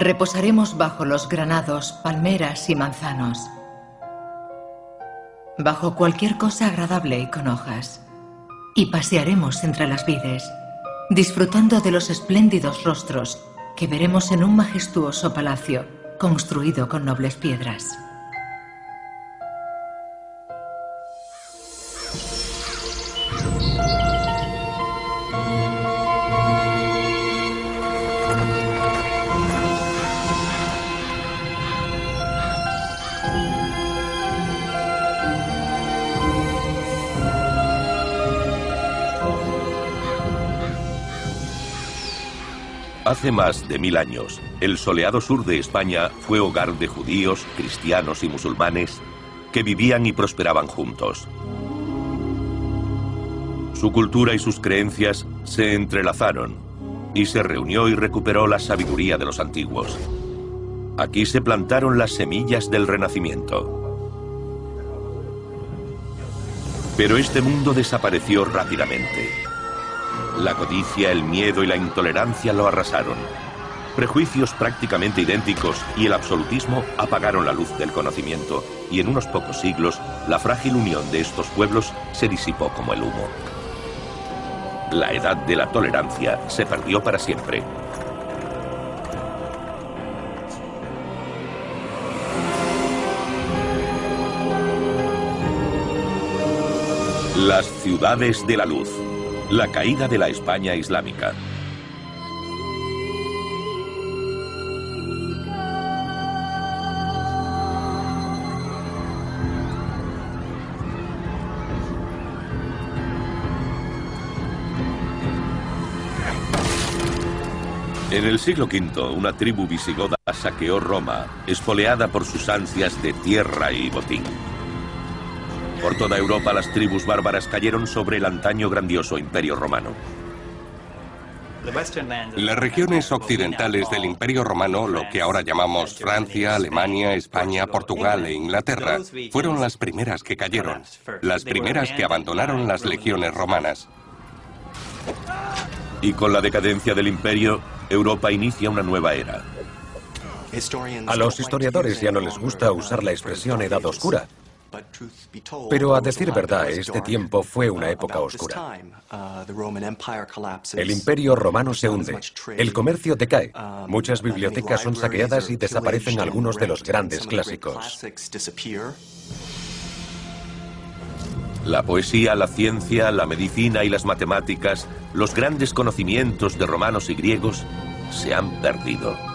Reposaremos bajo los granados, palmeras y manzanos. Bajo cualquier cosa agradable y con hojas. Y pasearemos entre las vides, disfrutando de los espléndidos rostros que veremos en un majestuoso palacio construido con nobles piedras. Hace más de mil años, el soleado sur de España fue hogar de judíos, cristianos y musulmanes que vivían y prosperaban juntos. Su cultura y sus creencias se entrelazaron y se reunió y recuperó la sabiduría de los antiguos. Aquí se plantaron las semillas del Renacimiento. Pero este mundo desapareció rápidamente. La codicia, el miedo y la intolerancia lo arrasaron. Prejuicios prácticamente idénticos y el absolutismo apagaron la luz del conocimiento y en unos pocos siglos la frágil unión de estos pueblos se disipó como el humo. La edad de la tolerancia se perdió para siempre. Las ciudades de la luz. La caída de la España islámica. En el siglo V, una tribu visigoda saqueó Roma, espoleada por sus ansias de tierra y botín. Por toda Europa las tribus bárbaras cayeron sobre el antaño grandioso imperio romano. Las regiones occidentales del Imperio Romano, lo que ahora llamamos Francia, Alemania, España, Portugal e Inglaterra, fueron las primeras que cayeron, las primeras que abandonaron las legiones romanas. Y con la decadencia del imperio, Europa inicia una nueva era. A los historiadores ya no les gusta usar la expresión edad oscura, pero a decir verdad, este tiempo fue una época oscura. El imperio romano se hunde, el comercio decae, muchas bibliotecas son saqueadas y desaparecen algunos de los grandes clásicos. La poesía, la ciencia, la medicina y las matemáticas, los grandes conocimientos de romanos y griegos, se han perdido.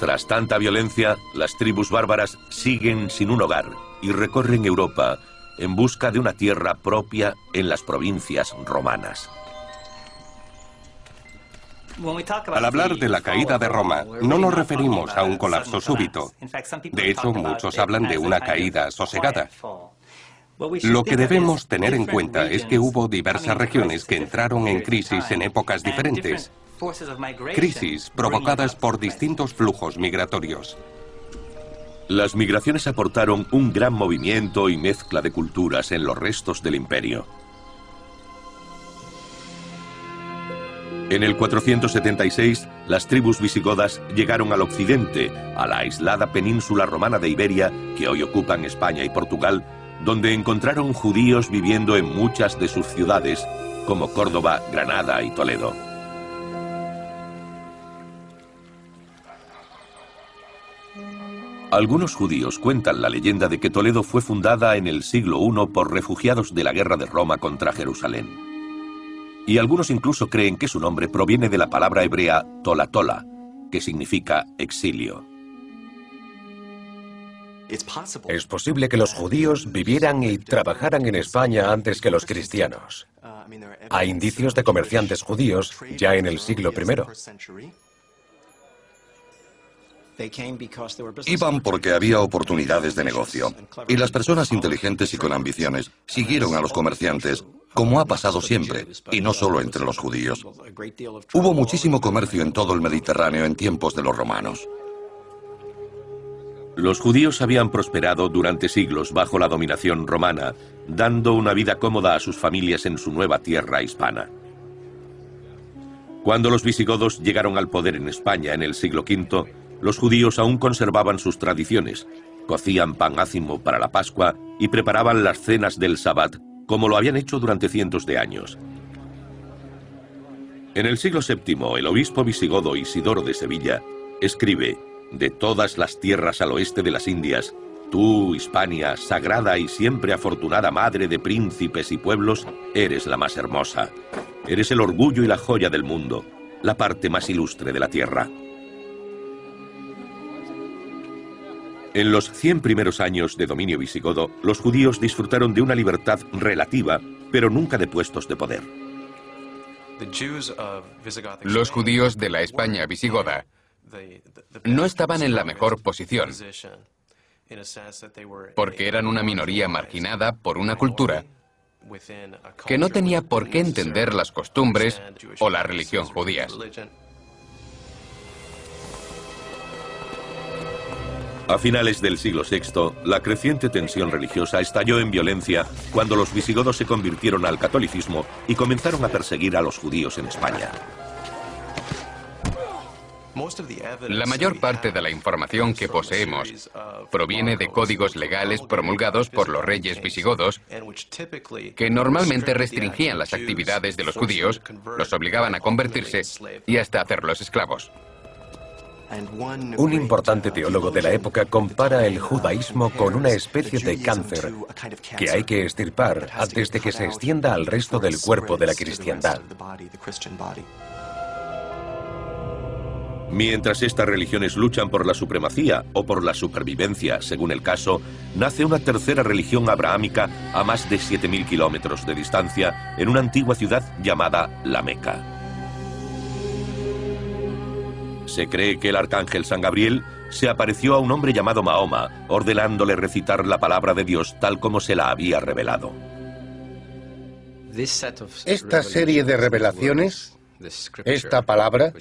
Tras tanta violencia, las tribus bárbaras siguen sin un hogar y recorren Europa en busca de una tierra propia en las provincias romanas. Al hablar de la caída de Roma, no nos referimos a un colapso súbito. De hecho, muchos hablan de una caída sosegada. Lo que debemos tener en cuenta es que hubo diversas regiones que entraron en crisis en épocas diferentes. Crisis provocadas por distintos flujos migratorios. Las migraciones aportaron un gran movimiento y mezcla de culturas en los restos del imperio. En el 476, las tribus visigodas llegaron al occidente, a la aislada península romana de Iberia, que hoy ocupan España y Portugal, donde encontraron judíos viviendo en muchas de sus ciudades, como Córdoba, Granada y Toledo. Algunos judíos cuentan la leyenda de que Toledo fue fundada en el siglo I por refugiados de la guerra de Roma contra Jerusalén. Y algunos incluso creen que su nombre proviene de la palabra hebrea tolatola, que significa exilio. Es posible que los judíos vivieran y trabajaran en España antes que los cristianos. Hay indicios de comerciantes judíos ya en el siglo I. Iban porque había oportunidades de negocio. Y las personas inteligentes y con ambiciones siguieron a los comerciantes, como ha pasado siempre, y no solo entre los judíos. Hubo muchísimo comercio en todo el Mediterráneo en tiempos de los romanos. Los judíos habían prosperado durante siglos bajo la dominación romana, dando una vida cómoda a sus familias en su nueva tierra hispana. Cuando los visigodos llegaron al poder en España en el siglo V, los judíos aún conservaban sus tradiciones, cocían pan ácimo para la Pascua y preparaban las cenas del Sabbat como lo habían hecho durante cientos de años. En el siglo VII, el obispo visigodo Isidoro de Sevilla escribe, de todas las tierras al oeste de las Indias, tú, Hispania, sagrada y siempre afortunada madre de príncipes y pueblos, eres la más hermosa. Eres el orgullo y la joya del mundo, la parte más ilustre de la tierra. En los 100 primeros años de dominio visigodo, los judíos disfrutaron de una libertad relativa, pero nunca de puestos de poder. Los judíos de la España visigoda no estaban en la mejor posición, porque eran una minoría marginada por una cultura que no tenía por qué entender las costumbres o la religión judías. A finales del siglo VI, la creciente tensión religiosa estalló en violencia cuando los visigodos se convirtieron al catolicismo y comenzaron a perseguir a los judíos en España. La mayor parte de la información que poseemos proviene de códigos legales promulgados por los reyes visigodos que normalmente restringían las actividades de los judíos, los obligaban a convertirse y hasta hacerlos esclavos. Un importante teólogo de la época compara el judaísmo con una especie de cáncer que hay que estirpar antes de que se extienda al resto del cuerpo de la cristiandad. Mientras estas religiones luchan por la supremacía o por la supervivencia, según el caso, nace una tercera religión abrahámica a más de 7.000 kilómetros de distancia en una antigua ciudad llamada La Meca. Se cree que el arcángel San Gabriel se apareció a un hombre llamado Mahoma, ordenándole recitar la palabra de Dios tal como se la había revelado. Esta serie de revelaciones, esta palabra,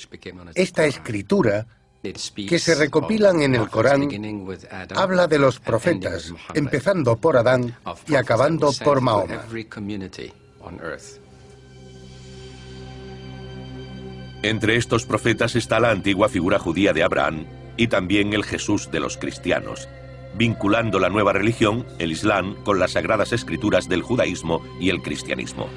esta escritura, que se recopilan en el Corán, habla de los profetas, empezando por Adán y acabando por Mahoma. Entre estos profetas está la antigua figura judía de Abraham y también el Jesús de los cristianos, vinculando la nueva religión, el Islam, con las sagradas escrituras del judaísmo y el cristianismo.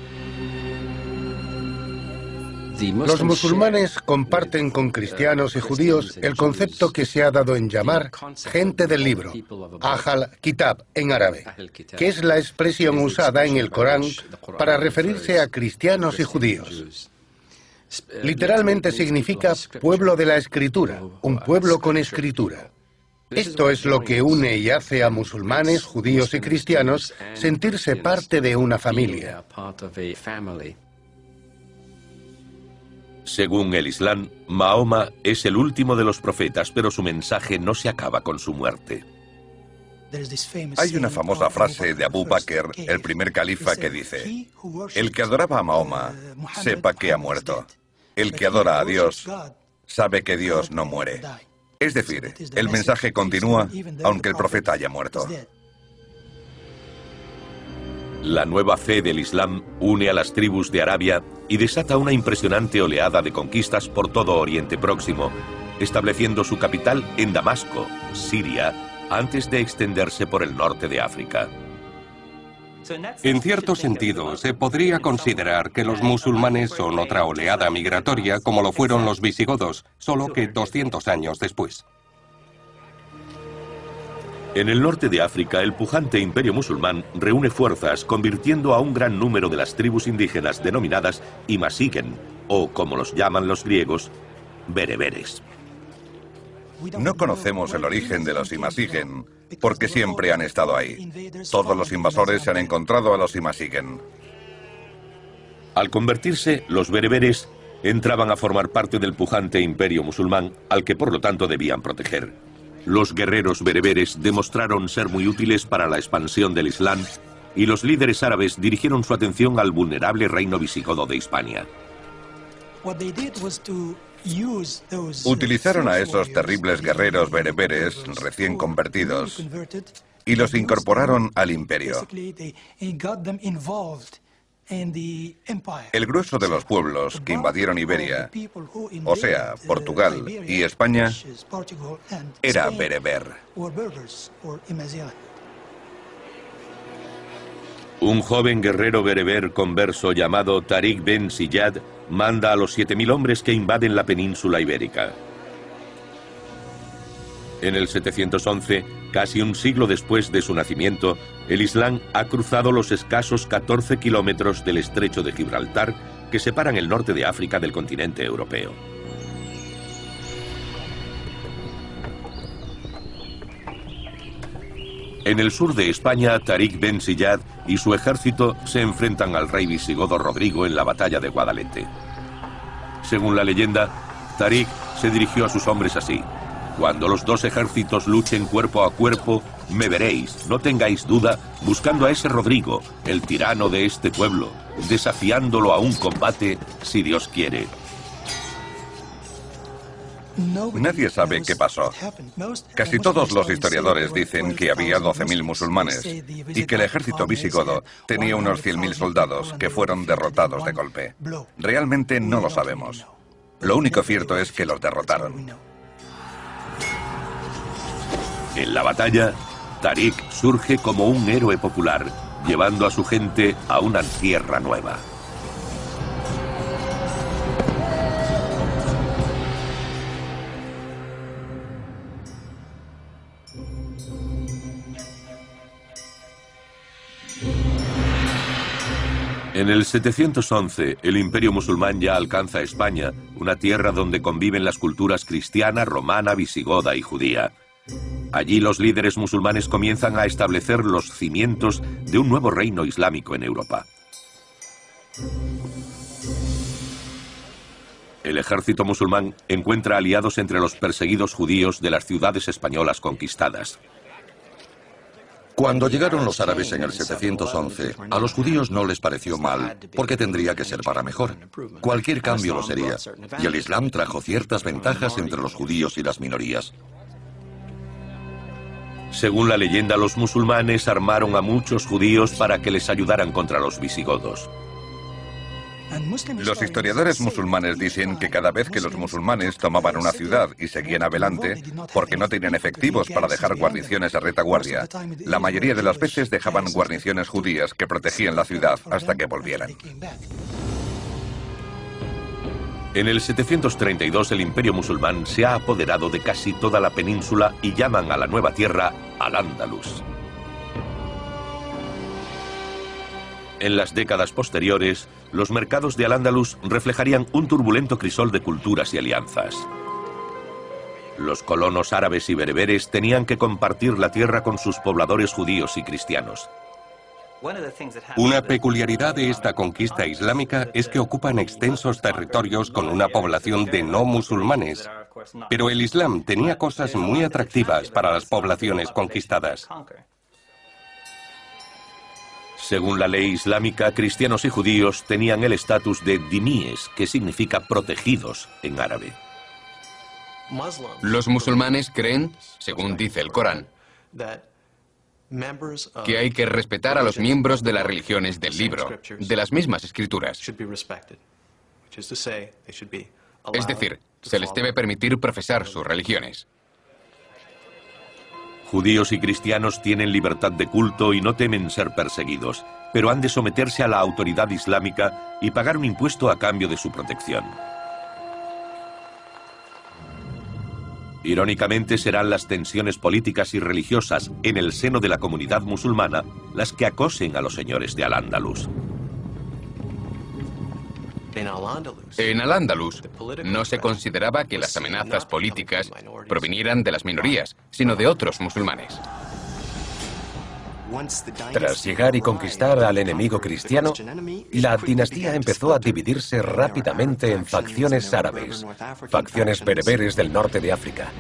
Los musulmanes comparten con cristianos y judíos el concepto que se ha dado en llamar gente del libro, Ahal Kitab en árabe, que es la expresión usada en el Corán para referirse a cristianos y judíos. Literalmente significa pueblo de la escritura, un pueblo con escritura. Esto es lo que une y hace a musulmanes, judíos y cristianos sentirse parte de una familia. Según el Islam, Mahoma es el último de los profetas, pero su mensaje no se acaba con su muerte. Hay una famosa frase de Abu Bakr, el primer califa, que dice, el que adoraba a Mahoma, sepa que ha muerto. El que adora a Dios sabe que Dios no muere. Es decir, el mensaje continúa aunque el profeta haya muerto. La nueva fe del Islam une a las tribus de Arabia y desata una impresionante oleada de conquistas por todo Oriente Próximo, estableciendo su capital en Damasco, Siria, antes de extenderse por el norte de África. En cierto sentido, se podría considerar que los musulmanes son otra oleada migratoria como lo fueron los visigodos, solo que 200 años después. En el norte de África, el pujante imperio musulmán reúne fuerzas convirtiendo a un gran número de las tribus indígenas denominadas Imasigen, o como los llaman los griegos, bereberes. No conocemos el origen de los Imasigen, porque siempre han estado ahí. Todos los invasores se han encontrado a los Imasigen. Al convertirse, los bereberes entraban a formar parte del pujante imperio musulmán, al que por lo tanto debían proteger. Los guerreros bereberes demostraron ser muy útiles para la expansión del Islam y los líderes árabes dirigieron su atención al vulnerable reino visigodo de Hispania. Utilizaron a esos terribles guerreros bereberes recién convertidos y los incorporaron al imperio. El grueso de los pueblos que invadieron Iberia, o sea, Portugal y España, era bereber. Un joven guerrero bereber converso llamado Tariq Ben Siyad manda a los 7.000 hombres que invaden la península ibérica. En el 711, casi un siglo después de su nacimiento, el Islam ha cruzado los escasos 14 kilómetros del estrecho de Gibraltar que separan el norte de África del continente europeo. En el sur de España, Tariq Ben Siyad y su ejército se enfrentan al rey visigodo Rodrigo en la batalla de Guadalete. Según la leyenda, Tariq se dirigió a sus hombres así. Cuando los dos ejércitos luchen cuerpo a cuerpo, me veréis, no tengáis duda, buscando a ese Rodrigo, el tirano de este pueblo, desafiándolo a un combate si Dios quiere. Nadie sabe qué pasó. Casi todos los historiadores dicen que había 12.000 musulmanes y que el ejército visigodo tenía unos 100.000 soldados que fueron derrotados de golpe. Realmente no lo sabemos. Lo único cierto es que los derrotaron. En la batalla, Tariq surge como un héroe popular, llevando a su gente a una tierra nueva. En el 711, el imperio musulmán ya alcanza España, una tierra donde conviven las culturas cristiana, romana, visigoda y judía. Allí los líderes musulmanes comienzan a establecer los cimientos de un nuevo reino islámico en Europa. El ejército musulmán encuentra aliados entre los perseguidos judíos de las ciudades españolas conquistadas. Cuando llegaron los árabes en el 711, a los judíos no les pareció mal, porque tendría que ser para mejor. Cualquier cambio lo sería, y el Islam trajo ciertas ventajas entre los judíos y las minorías. Según la leyenda, los musulmanes armaron a muchos judíos para que les ayudaran contra los visigodos. Los historiadores musulmanes dicen que cada vez que los musulmanes tomaban una ciudad y seguían adelante, porque no tenían efectivos para dejar guarniciones a retaguardia, la mayoría de las veces dejaban guarniciones judías que protegían la ciudad hasta que volvieran. En el 732 el imperio musulmán se ha apoderado de casi toda la península y llaman a la nueva tierra Al-Ándalus. En las décadas posteriores, los mercados de Al-Ándalus reflejarían un turbulento crisol de culturas y alianzas. Los colonos árabes y bereberes tenían que compartir la tierra con sus pobladores judíos y cristianos. Una peculiaridad de esta conquista islámica es que ocupan extensos territorios con una población de no musulmanes, pero el Islam tenía cosas muy atractivas para las poblaciones conquistadas. Según la ley islámica, cristianos y judíos tenían el estatus de dimíes, que significa protegidos en árabe. Los musulmanes creen, según dice el Corán, que hay que respetar a los miembros de las religiones del libro, de las mismas escrituras. Es decir, se les debe permitir profesar sus religiones. Judíos y cristianos tienen libertad de culto y no temen ser perseguidos, pero han de someterse a la autoridad islámica y pagar un impuesto a cambio de su protección. Irónicamente serán las tensiones políticas y religiosas en el seno de la comunidad musulmana las que acosen a los señores de Al-Ándalus. En Al-Ándalus no se consideraba que las amenazas políticas provinieran de las minorías, sino de otros musulmanes. Tras llegar y conquistar al enemigo cristiano, la dinastía empezó a dividirse rápidamente en facciones árabes, facciones bereberes del norte de África.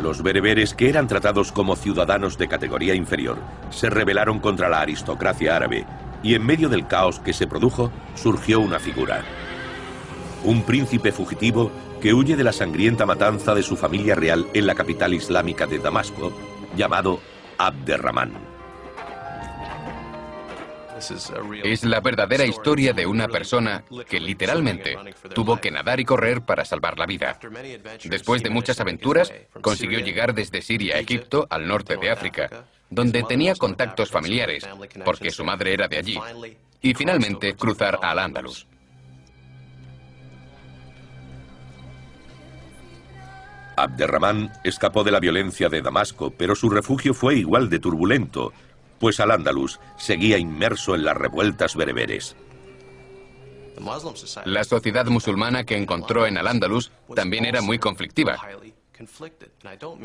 Los bereberes, que eran tratados como ciudadanos de categoría inferior, se rebelaron contra la aristocracia árabe y en medio del caos que se produjo surgió una figura. Un príncipe fugitivo que huye de la sangrienta matanza de su familia real en la capital islámica de Damasco, llamado Abderrahman. Es la verdadera historia de una persona que literalmente tuvo que nadar y correr para salvar la vida. Después de muchas aventuras, consiguió llegar desde Siria a Egipto al norte de África, donde tenía contactos familiares, porque su madre era de allí, y finalmente cruzar al Andalus. Abderramán escapó de la violencia de Damasco, pero su refugio fue igual de turbulento, pues Al-Ándalus seguía inmerso en las revueltas bereberes. La sociedad musulmana que encontró en Al-Ándalus también era muy conflictiva.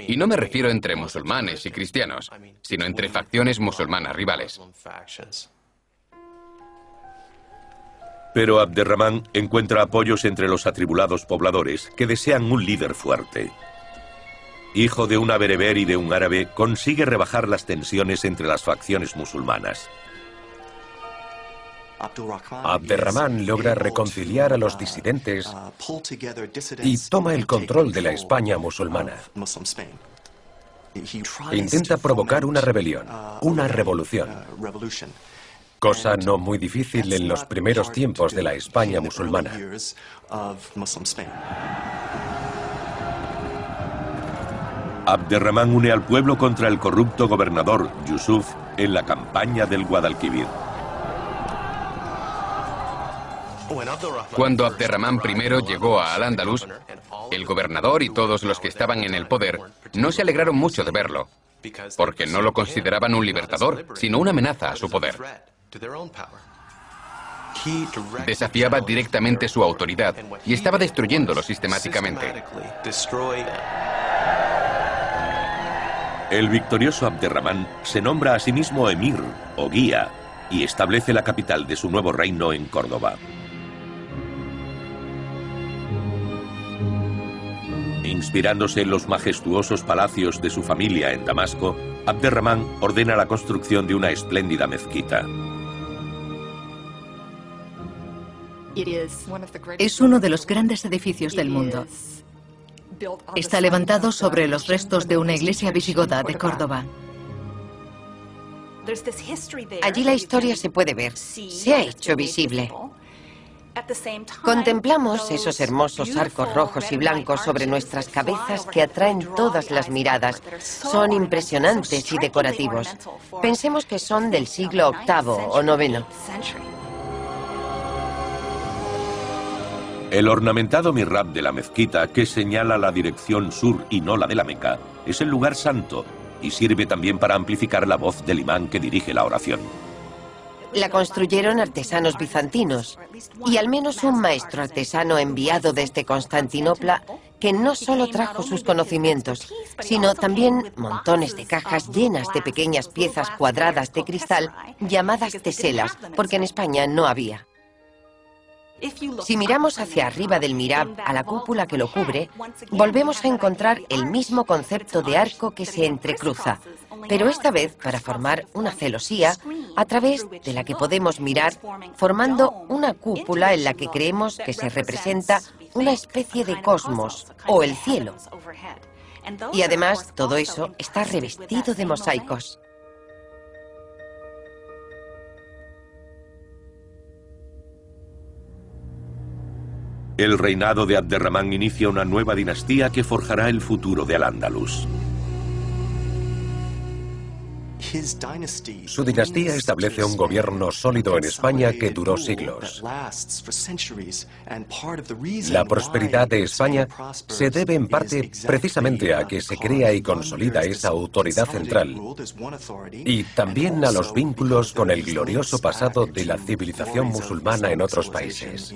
Y no me refiero entre musulmanes y cristianos, sino entre facciones musulmanas rivales. Pero Abderramán encuentra apoyos entre los atribulados pobladores que desean un líder fuerte hijo de una bereber y de un árabe, consigue rebajar las tensiones entre las facciones musulmanas. Abderrahman logra reconciliar a los disidentes y toma el control de la España musulmana. Intenta provocar una rebelión, una revolución, cosa no muy difícil en los primeros tiempos de la España musulmana. Abderramán une al pueblo contra el corrupto gobernador Yusuf en la campaña del Guadalquivir. Cuando Abderramán I llegó a Al-Ándalus, el gobernador y todos los que estaban en el poder no se alegraron mucho de verlo, porque no lo consideraban un libertador, sino una amenaza a su poder. Desafiaba directamente su autoridad y estaba destruyéndolo sistemáticamente. El victorioso Abderramán se nombra a sí mismo emir o guía y establece la capital de su nuevo reino en Córdoba. Inspirándose en los majestuosos palacios de su familia en Damasco, Abderramán ordena la construcción de una espléndida mezquita. Es uno de los grandes edificios del mundo. Está levantado sobre los restos de una iglesia visigoda de Córdoba. Allí la historia se puede ver, se ha hecho visible. Contemplamos esos hermosos arcos rojos y blancos sobre nuestras cabezas que atraen todas las miradas. Son impresionantes y decorativos. Pensemos que son del siglo VIII o IX. El ornamentado mihrab de la mezquita, que señala la dirección sur y no la de la Meca, es el lugar santo y sirve también para amplificar la voz del imán que dirige la oración. La construyeron artesanos bizantinos y al menos un maestro artesano enviado desde Constantinopla que no solo trajo sus conocimientos, sino también montones de cajas llenas de pequeñas piezas cuadradas de cristal llamadas teselas, porque en España no había. Si miramos hacia arriba del mirab a la cúpula que lo cubre, volvemos a encontrar el mismo concepto de arco que se entrecruza, pero esta vez para formar una celosía a través de la que podemos mirar formando una cúpula en la que creemos que se representa una especie de cosmos o el cielo. Y además todo eso está revestido de mosaicos. El reinado de Abderramán inicia una nueva dinastía que forjará el futuro de Al-Ándalus. Su dinastía establece un gobierno sólido en España que duró siglos. La prosperidad de España se debe en parte precisamente a que se crea y consolida esa autoridad central y también a los vínculos con el glorioso pasado de la civilización musulmana en otros países.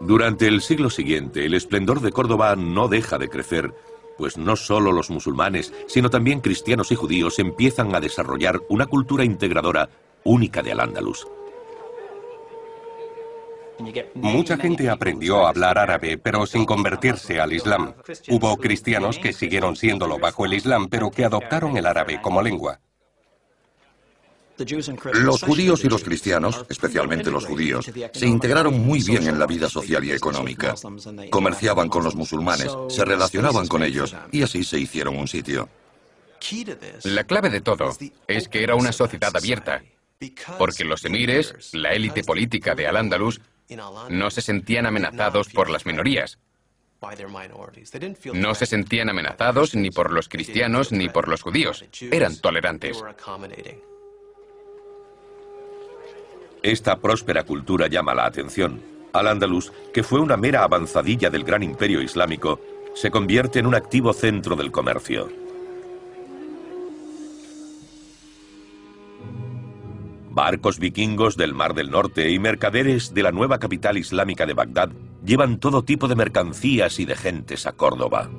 Durante el siglo siguiente, el esplendor de Córdoba no deja de crecer, pues no solo los musulmanes, sino también cristianos y judíos empiezan a desarrollar una cultura integradora única de Al-Ándalus. Mucha gente aprendió a hablar árabe, pero sin convertirse al Islam. Hubo cristianos que siguieron siéndolo bajo el Islam, pero que adoptaron el árabe como lengua. Los judíos y los cristianos, especialmente los judíos, se integraron muy bien en la vida social y económica. Comerciaban con los musulmanes, se relacionaban con ellos y así se hicieron un sitio. La clave de todo es que era una sociedad abierta, porque los emires, la élite política de Al-Ándalus, no se sentían amenazados por las minorías. No se sentían amenazados ni por los cristianos ni por los judíos. Eran tolerantes. Esta próspera cultura llama la atención. Al-Ándalus, que fue una mera avanzadilla del gran imperio islámico, se convierte en un activo centro del comercio. Barcos vikingos del Mar del Norte y mercaderes de la nueva capital islámica de Bagdad llevan todo tipo de mercancías y de gentes a Córdoba.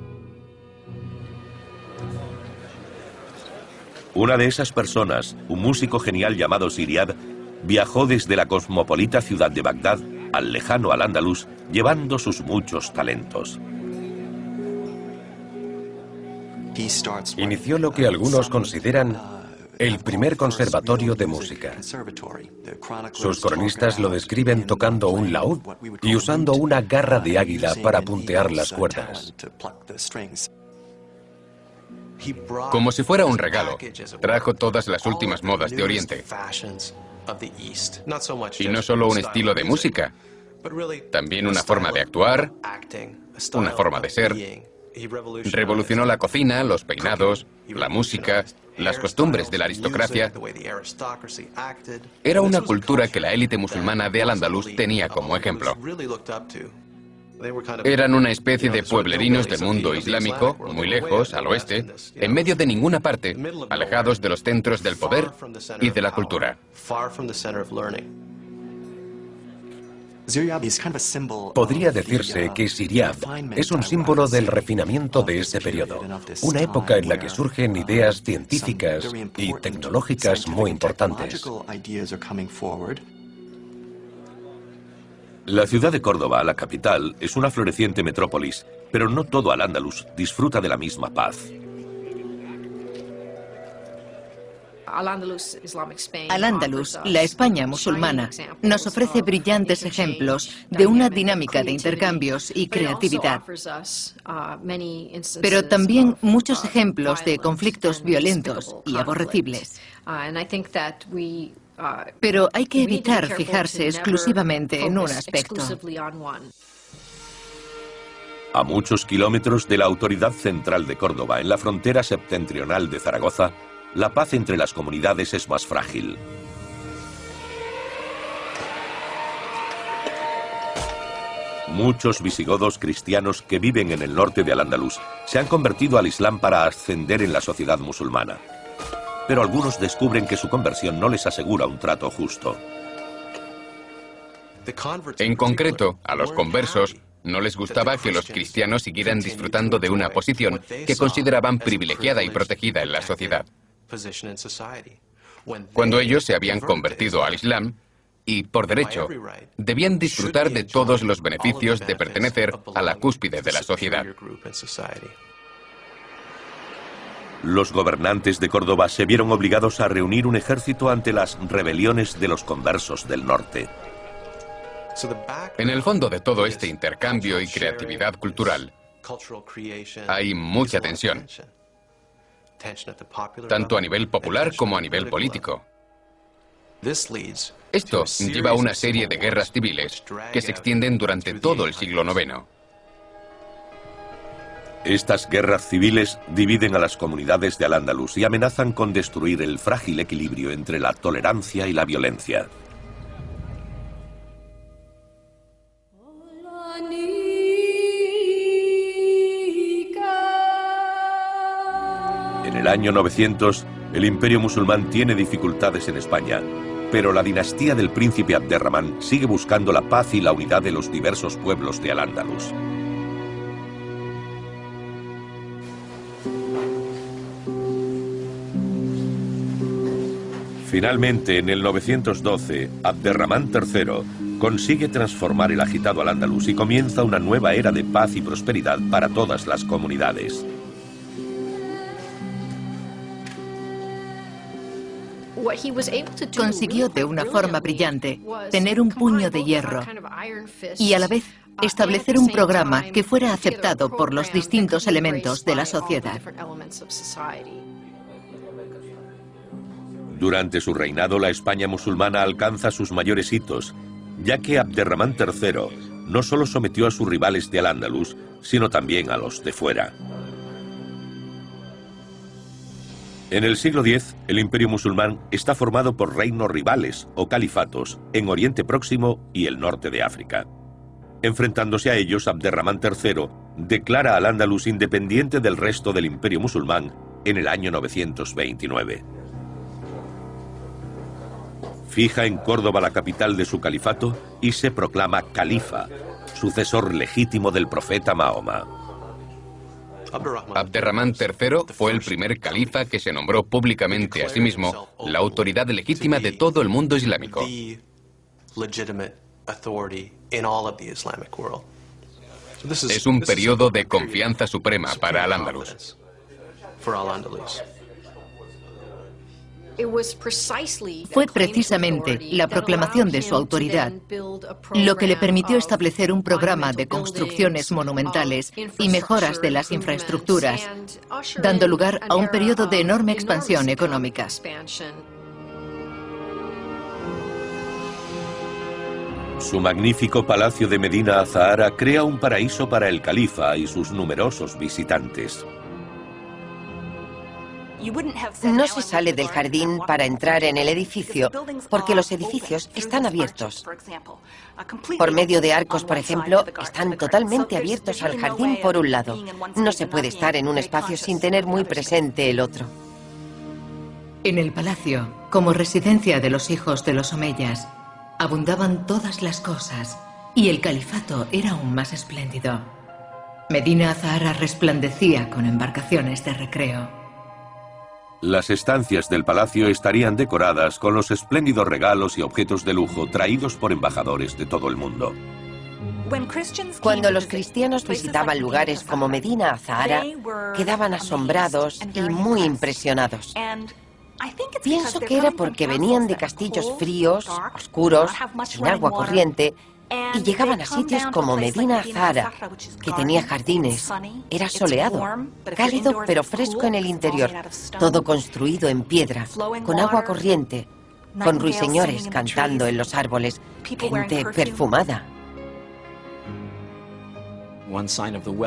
Una de esas personas, un músico genial llamado Siriad, viajó desde la cosmopolita ciudad de Bagdad al lejano Al-Ándalus llevando sus muchos talentos. Inició lo que algunos consideran el primer conservatorio de música. Sus cronistas lo describen tocando un laúd y usando una garra de águila para puntear las cuerdas. Como si fuera un regalo, trajo todas las últimas modas de Oriente. Y no solo un estilo de música, también una forma de actuar, una forma de ser, Revolucionó la cocina, los peinados, la música, las costumbres de la aristocracia. Era una cultura que la élite musulmana de Al-Ándalus tenía como ejemplo. Eran una especie de pueblerinos del mundo islámico, muy lejos, al oeste, en medio de ninguna parte, alejados de los centros del poder y de la cultura. Podría decirse que Siriab es un símbolo del refinamiento de ese periodo, una época en la que surgen ideas científicas y tecnológicas muy importantes. La ciudad de Córdoba, la capital, es una floreciente metrópolis, pero no todo Al-Ándalus disfruta de la misma paz. Al-Ándalus, la España musulmana, nos ofrece brillantes ejemplos de una dinámica de intercambios y creatividad, pero también muchos ejemplos de conflictos violentos y aborrecibles. Pero hay que evitar fijarse exclusivamente en un aspecto. A muchos kilómetros de la autoridad central de Córdoba, en la frontera septentrional de Zaragoza, la paz entre las comunidades es más frágil. Muchos visigodos cristianos que viven en el norte de Al-Ándalus se han convertido al Islam para ascender en la sociedad musulmana. Pero algunos descubren que su conversión no les asegura un trato justo. En concreto, a los conversos no les gustaba que los cristianos siguieran disfrutando de una posición que consideraban privilegiada y protegida en la sociedad cuando ellos se habían convertido al Islam y, por derecho, debían disfrutar de todos los beneficios de pertenecer a la cúspide de la sociedad. Los gobernantes de Córdoba se vieron obligados a reunir un ejército ante las rebeliones de los conversos del norte. En el fondo de todo este intercambio y creatividad cultural hay mucha tensión tanto a nivel popular como a nivel político. Esto lleva a una serie de guerras civiles que se extienden durante todo el siglo IX. Estas guerras civiles dividen a las comunidades de Al-Ándalus y amenazan con destruir el frágil equilibrio entre la tolerancia y la violencia. En el año 900, el imperio musulmán tiene dificultades en España, pero la dinastía del príncipe Abderramán sigue buscando la paz y la unidad de los diversos pueblos de Al-Ándalus. Finalmente, en el 912, Abderramán III consigue transformar el agitado Al-Ándalus y comienza una nueva era de paz y prosperidad para todas las comunidades. Consiguió de una forma brillante tener un puño de hierro y a la vez establecer un programa que fuera aceptado por los distintos elementos de la sociedad. Durante su reinado la España musulmana alcanza sus mayores hitos, ya que Abderramán III no solo sometió a sus rivales de Al-Ándalus, sino también a los de fuera. En el siglo X, el imperio musulmán está formado por reinos rivales o califatos en Oriente Próximo y el norte de África. Enfrentándose a ellos, Abderramán III declara al Ándalus independiente del resto del imperio musulmán en el año 929. Fija en Córdoba la capital de su califato y se proclama califa, sucesor legítimo del profeta Mahoma. Abderramán III fue el primer califa que se nombró públicamente a sí mismo la autoridad legítima de todo el mundo islámico. Es un periodo de confianza suprema para Al-Ándalus. Fue precisamente la proclamación de su autoridad lo que le permitió establecer un programa de construcciones monumentales y mejoras de las infraestructuras, dando lugar a un periodo de enorme expansión económica. Su magnífico palacio de Medina Azahara crea un paraíso para el califa y sus numerosos visitantes. No se sale del jardín para entrar en el edificio porque los edificios están abiertos. Por medio de arcos, por ejemplo, están totalmente abiertos al jardín por un lado. No se puede estar en un espacio sin tener muy presente el otro. En el palacio, como residencia de los hijos de los Omeyas, abundaban todas las cosas y el califato era aún más espléndido. Medina Azahara resplandecía con embarcaciones de recreo. Las estancias del palacio estarían decoradas con los espléndidos regalos y objetos de lujo traídos por embajadores de todo el mundo. Cuando los cristianos visitaban lugares como Medina Azahara, quedaban asombrados y muy impresionados. Pienso que era porque venían de castillos fríos, oscuros, sin agua corriente, y llegaban a sitios como Medina Zahara, que tenía jardines. Era soleado, cálido pero fresco en el interior, todo construido en piedra, con agua corriente, con ruiseñores cantando en los árboles, gente perfumada.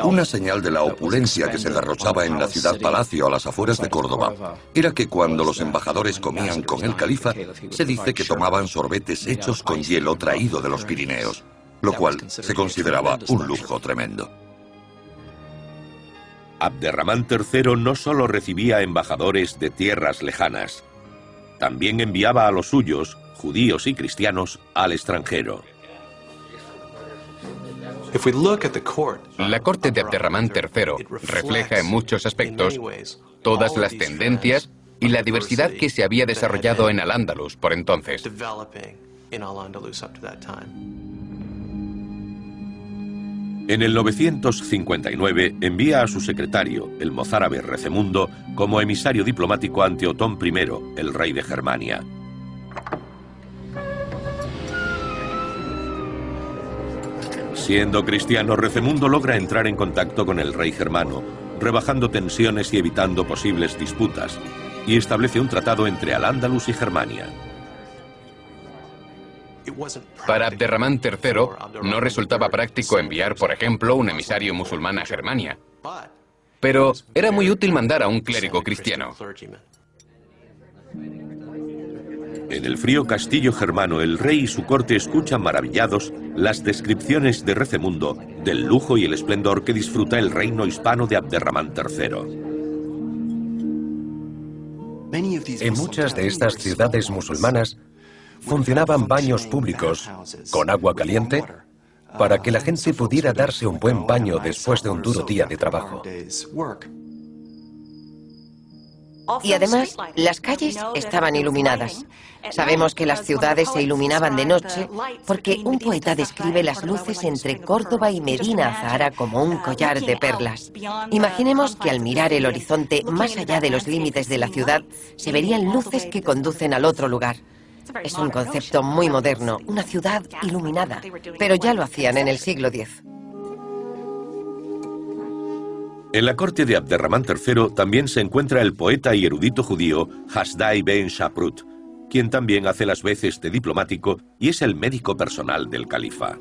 Una señal de la opulencia que se derrochaba en la ciudad palacio a las afueras de Córdoba era que cuando los embajadores comían con el califa, se dice que tomaban sorbetes hechos con hielo traído de los Pirineos, lo cual se consideraba un lujo tremendo. Abderramán III no solo recibía embajadores de tierras lejanas, también enviaba a los suyos, judíos y cristianos, al extranjero. La corte de Abderramán III refleja en muchos aspectos todas las tendencias y la diversidad que se había desarrollado en Al-Ándalus por entonces. En el 959 envía a su secretario, el mozárabe Recemundo, como emisario diplomático ante Otón I, el rey de Germania. Siendo cristiano, Recemundo logra entrar en contacto con el rey germano, rebajando tensiones y evitando posibles disputas, y establece un tratado entre Al-Ándalus y Germania. Para Abderramán III no resultaba práctico enviar, por ejemplo, un emisario musulmán a Germania. Pero era muy útil mandar a un clérigo cristiano. En el frío castillo germano, el rey y su corte escuchan maravillados las descripciones de Recemundo del lujo y el esplendor que disfruta el reino hispano de Abderramán III. En muchas de estas ciudades musulmanas funcionaban baños públicos con agua caliente para que la gente pudiera darse un buen baño después de un duro día de trabajo. Y además, las calles estaban iluminadas. Sabemos que las ciudades se iluminaban de noche porque un poeta describe las luces entre Córdoba y Medina Zahara como un collar de perlas. Imaginemos que al mirar el horizonte más allá de los límites de la ciudad, se verían luces que conducen al otro lugar. Es un concepto muy moderno, una ciudad iluminada, pero ya lo hacían en el siglo X. En la corte de Abderramán III también se encuentra el poeta y erudito judío Hasdai ben Shaprut, quien también hace las veces de diplomático y es el médico personal del califa.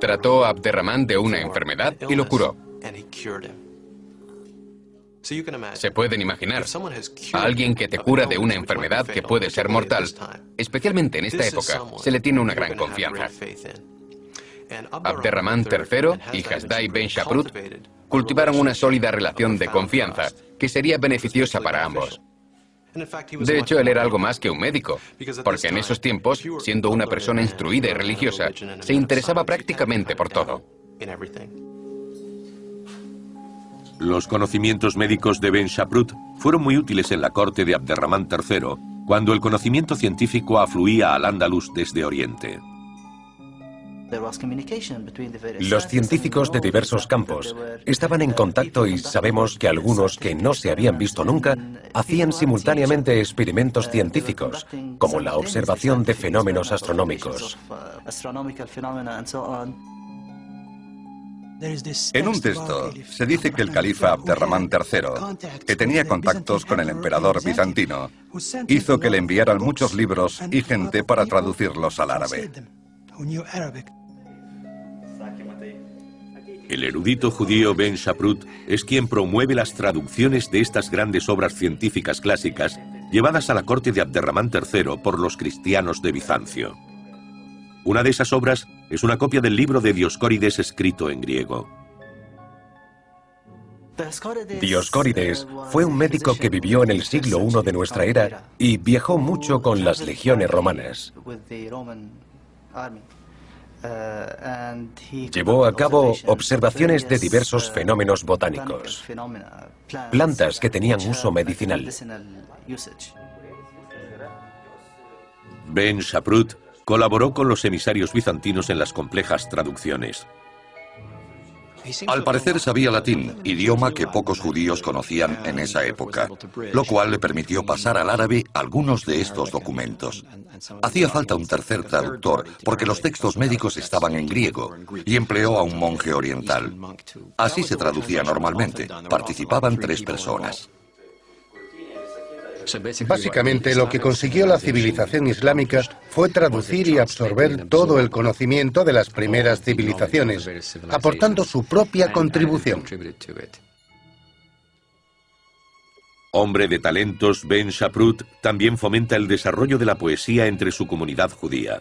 Trató a Abderramán de una enfermedad y lo curó. Se pueden imaginar, a alguien que te cura de una enfermedad que puede ser mortal, especialmente en esta época, se le tiene una gran confianza. Abderramán III y Hasdai Ben Shaprut cultivaron una sólida relación de confianza que sería beneficiosa para ambos. De hecho, él era algo más que un médico, porque en esos tiempos, siendo una persona instruida y religiosa, se interesaba prácticamente por todo. Los conocimientos médicos de Ben Shaprut fueron muy útiles en la corte de Abderramán III, cuando el conocimiento científico afluía al Andalus desde Oriente. Los científicos de diversos campos estaban en contacto y sabemos que algunos que no se habían visto nunca hacían simultáneamente experimentos científicos, como la observación de fenómenos astronómicos. En un texto se dice que el califa Abderramán III, que tenía contactos con el emperador bizantino, hizo que le enviaran muchos libros y gente para traducirlos al árabe. El erudito judío Ben Shaprut es quien promueve las traducciones de estas grandes obras científicas clásicas llevadas a la corte de Abderramán III por los cristianos de Bizancio. Una de esas obras es una copia del libro de Dioscórides escrito en griego. Dioscórides fue un médico que vivió en el siglo I de nuestra era y viajó mucho con las legiones romanas. Llevó a cabo observaciones de diversos fenómenos botánicos, plantas que tenían uso medicinal. Ben Shaprut colaboró con los emisarios bizantinos en las complejas traducciones. Al parecer sabía latín, idioma que pocos judíos conocían en esa época, lo cual le permitió pasar al árabe algunos de estos documentos. Hacía falta un tercer traductor porque los textos médicos estaban en griego y empleó a un monje oriental. Así se traducía normalmente. Participaban tres personas. Básicamente lo que consiguió la civilización islámica fue traducir y absorber todo el conocimiento de las primeras civilizaciones, aportando su propia contribución. Hombre de talentos, Ben Shaprut también fomenta el desarrollo de la poesía entre su comunidad judía.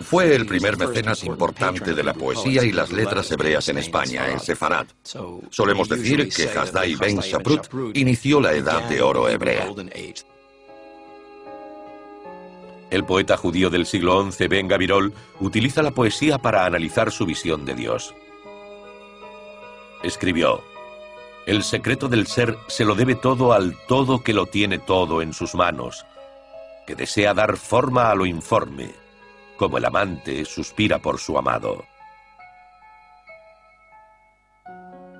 Fue el primer mecenas importante de la poesía y las letras hebreas en España, en Sefarad. Solemos decir que Hasdai Ben Shaprut inició la edad de oro hebrea. El poeta judío del siglo XI, Ben Gavirol, utiliza la poesía para analizar su visión de Dios. Escribió, El secreto del ser se lo debe todo al todo que lo tiene todo en sus manos, que desea dar forma a lo informe, como el amante suspira por su amado.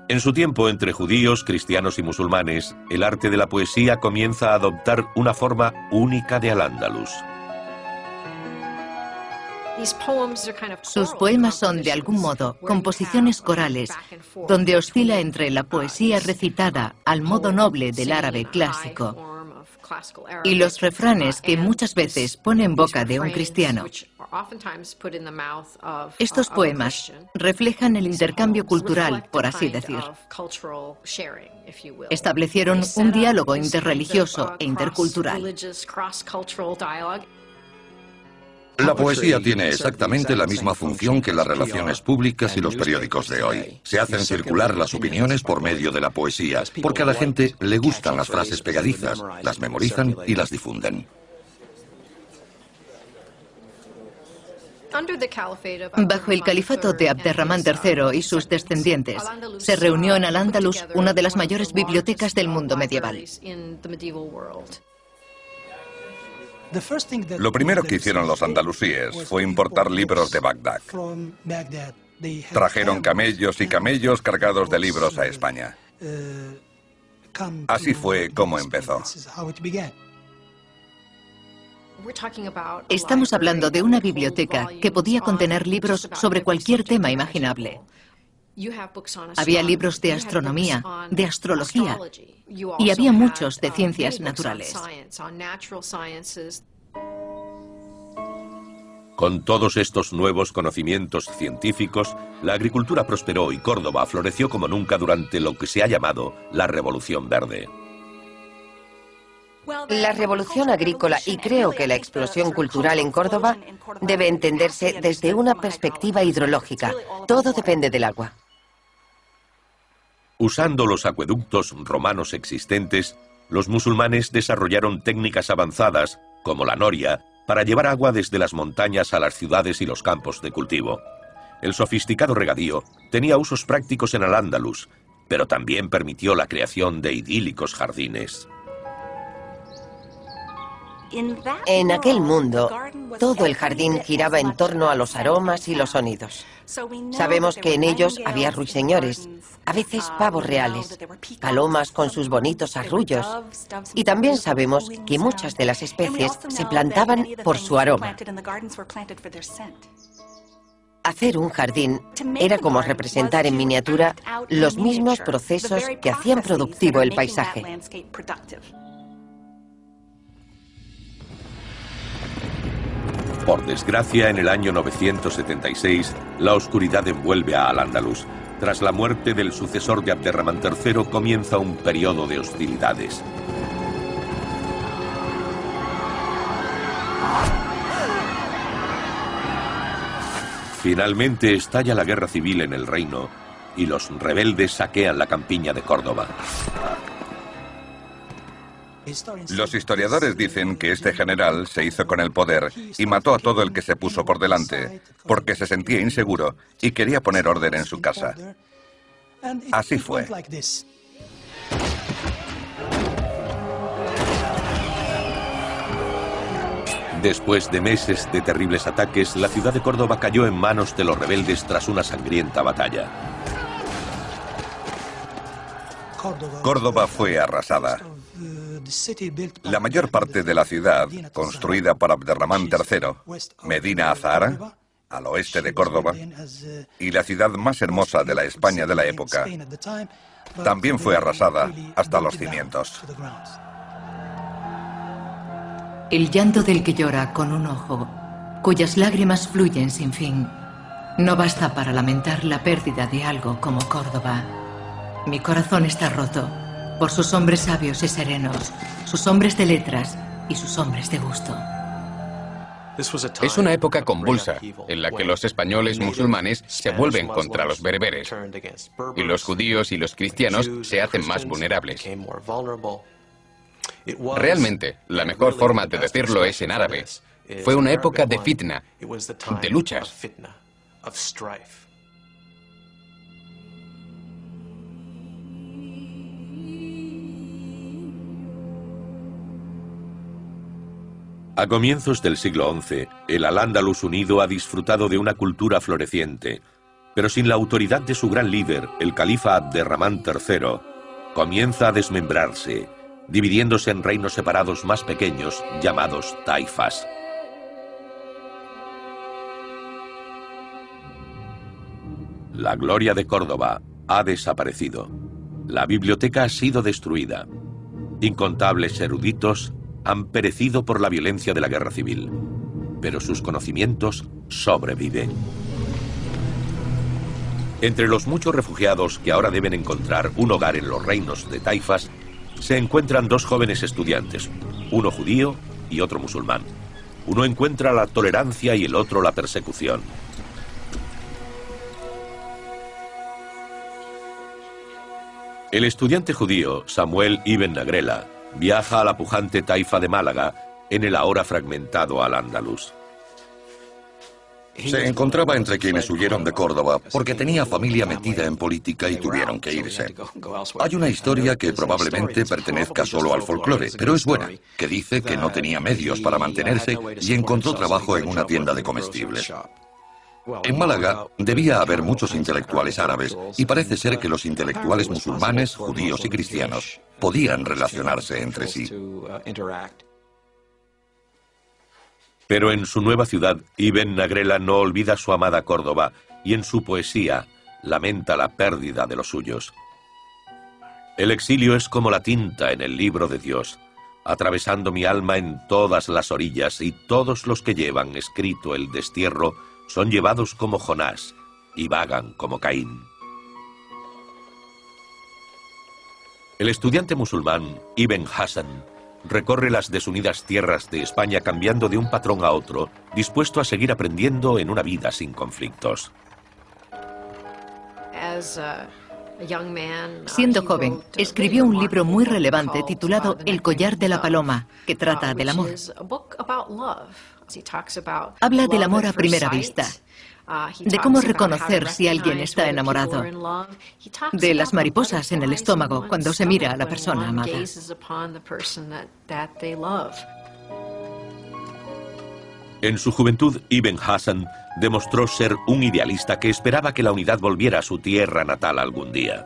En su tiempo entre judíos, cristianos y musulmanes, el arte de la poesía comienza a adoptar una forma única de al-Ándalus. Sus poemas son, de algún modo, composiciones corales, donde oscila entre la poesía recitada al modo noble del árabe clásico y los refranes que muchas veces pone en boca de un cristiano. Estos poemas reflejan el intercambio cultural, por así decir. Establecieron un diálogo interreligioso e intercultural. La poesía tiene exactamente la misma función que las relaciones públicas y los periódicos de hoy. Se hacen circular las opiniones por medio de la poesía, porque a la gente le gustan las frases pegadizas, las memorizan y las difunden. Bajo el califato de Abderramán III y sus descendientes, se reunió en Al-Ándalus una de las mayores bibliotecas del mundo medieval. Lo primero que hicieron los andalusíes fue importar libros de Bagdad. Trajeron camellos y camellos cargados de libros a España. Así fue como empezó. Estamos hablando de una biblioteca que podía contener libros sobre cualquier tema imaginable. Había libros de astronomía, de astrología y había muchos de ciencias naturales. Con todos estos nuevos conocimientos científicos, la agricultura prosperó y Córdoba floreció como nunca durante lo que se ha llamado la Revolución Verde. La revolución agrícola y creo que la explosión cultural en Córdoba debe entenderse desde una perspectiva hidrológica. Todo depende del agua. Usando los acueductos romanos existentes, los musulmanes desarrollaron técnicas avanzadas, como la noria, para llevar agua desde las montañas a las ciudades y los campos de cultivo. El sofisticado regadío tenía usos prácticos en Al-Ándalus, pero también permitió la creación de idílicos jardines. En aquel mundo, todo el jardín giraba en torno a los aromas y los sonidos. Sabemos que en ellos había ruiseñores, a veces pavos reales, palomas con sus bonitos arrullos, y también sabemos que muchas de las especies se plantaban por su aroma. Hacer un jardín era como representar en miniatura los mismos procesos que hacían productivo el paisaje. Por desgracia, en el año 976, la oscuridad envuelve a Al-Ándalus. Tras la muerte del sucesor de Abderramán III, comienza un periodo de hostilidades. Finalmente estalla la guerra civil en el reino y los rebeldes saquean la campiña de Córdoba. Los historiadores dicen que este general se hizo con el poder y mató a todo el que se puso por delante, porque se sentía inseguro y quería poner orden en su casa. Así fue. Después de meses de terribles ataques, la ciudad de Córdoba cayó en manos de los rebeldes tras una sangrienta batalla. Córdoba fue arrasada. La mayor parte de la ciudad, construida por Abderramán III, Medina Azahara, al oeste de Córdoba, y la ciudad más hermosa de la España de la época, también fue arrasada hasta los cimientos. El llanto del que llora con un ojo, cuyas lágrimas fluyen sin fin, no basta para lamentar la pérdida de algo como Córdoba. Mi corazón está roto por sus hombres sabios y serenos, sus hombres de letras y sus hombres de gusto. Es una época convulsa en la que los españoles musulmanes se vuelven contra los bereberes y los judíos y los cristianos se hacen más vulnerables. Realmente, la mejor forma de decirlo es en árabe. Fue una época de fitna, de luchas. A comienzos del siglo XI, el Al-Ándalus unido ha disfrutado de una cultura floreciente, pero sin la autoridad de su gran líder, el califa Abderramán III, comienza a desmembrarse, dividiéndose en reinos separados más pequeños llamados taifas. La gloria de Córdoba ha desaparecido. La biblioteca ha sido destruida. Incontables eruditos han perecido por la violencia de la guerra civil, pero sus conocimientos sobreviven. Entre los muchos refugiados que ahora deben encontrar un hogar en los reinos de Taifas, se encuentran dos jóvenes estudiantes, uno judío y otro musulmán. Uno encuentra la tolerancia y el otro la persecución. El estudiante judío Samuel Ibn Nagrela viaja a la pujante taifa de Málaga en el ahora fragmentado Al-Ándalus. Se encontraba entre quienes huyeron de Córdoba porque tenía familia metida en política y tuvieron que irse. Hay una historia que probablemente pertenezca solo al folclore, pero es buena, que dice que no tenía medios para mantenerse y encontró trabajo en una tienda de comestibles. En Málaga debía haber muchos intelectuales árabes y parece ser que los intelectuales musulmanes, judíos y cristianos podían relacionarse entre sí. Pero en su nueva ciudad, Ibn Nagrela no olvida su amada Córdoba y en su poesía lamenta la pérdida de los suyos. El exilio es como la tinta en el libro de Dios, atravesando mi alma en todas las orillas y todos los que llevan escrito el destierro son llevados como Jonás y vagan como Caín. El estudiante musulmán Ibn Hassan recorre las desunidas tierras de España cambiando de un patrón a otro, dispuesto a seguir aprendiendo en una vida sin conflictos. Siendo joven, escribió un libro muy relevante titulado El collar de la paloma, que trata del amor. Habla del amor a primera vista, de cómo reconocer si alguien está enamorado, de las mariposas en el estómago cuando se mira a la persona amada. En su juventud, Ibn Hassan demostró ser un idealista que esperaba que la unidad volviera a su tierra natal algún día.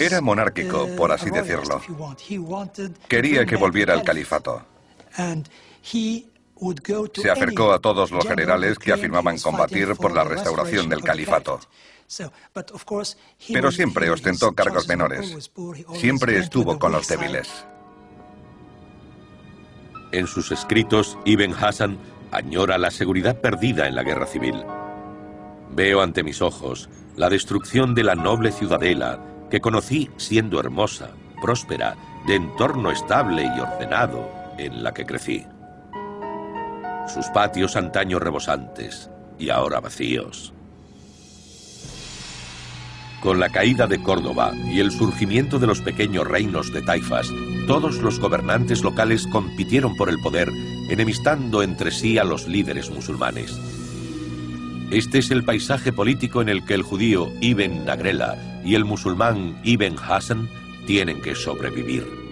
Era monárquico, por así decirlo. Quería que volviera al califato. Se acercó a todos los generales que afirmaban combatir por la restauración del califato. Pero siempre ostentó cargos menores. Siempre estuvo con los débiles. En sus escritos, Ibn Hassan añora la seguridad perdida en la guerra civil. Veo ante mis ojos la destrucción de la noble ciudadela que conocí siendo hermosa, próspera, de entorno estable y ordenado en la que crecí sus patios antaño rebosantes y ahora vacíos. Con la caída de Córdoba y el surgimiento de los pequeños reinos de taifas, todos los gobernantes locales compitieron por el poder, enemistando entre sí a los líderes musulmanes. Este es el paisaje político en el que el judío Ibn Nagrela y el musulmán Ibn Hassan tienen que sobrevivir.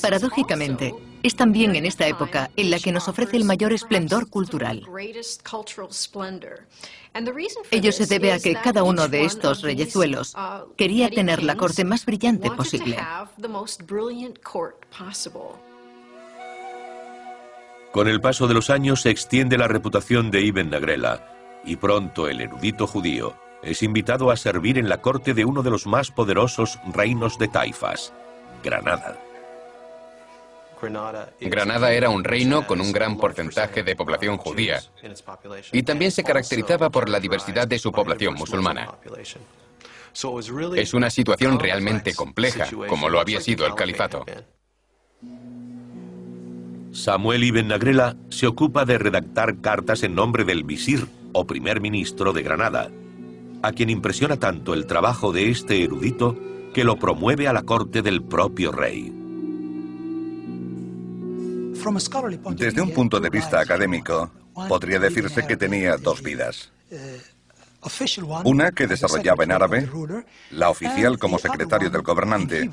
Paradójicamente, es también en esta época en la que nos ofrece el mayor esplendor cultural. Ello se debe a que cada uno de estos reyezuelos uh, quería tener la corte más brillante posible. Con el paso de los años se extiende la reputación de Ibn Nagrela y pronto el erudito judío es invitado a servir en la corte de uno de los más poderosos reinos de Taifas, Granada. Granada era un reino con un gran porcentaje de población judía y también se caracterizaba por la diversidad de su población musulmana. Es una situación realmente compleja, como lo había sido el califato. Samuel Ibn Nagrela se ocupa de redactar cartas en nombre del visir o primer ministro de Granada, a quien impresiona tanto el trabajo de este erudito que lo promueve a la corte del propio rey. Desde un punto de vista académico, podría decirse que tenía dos vidas. Una que desarrollaba en árabe, la oficial como secretario del gobernante,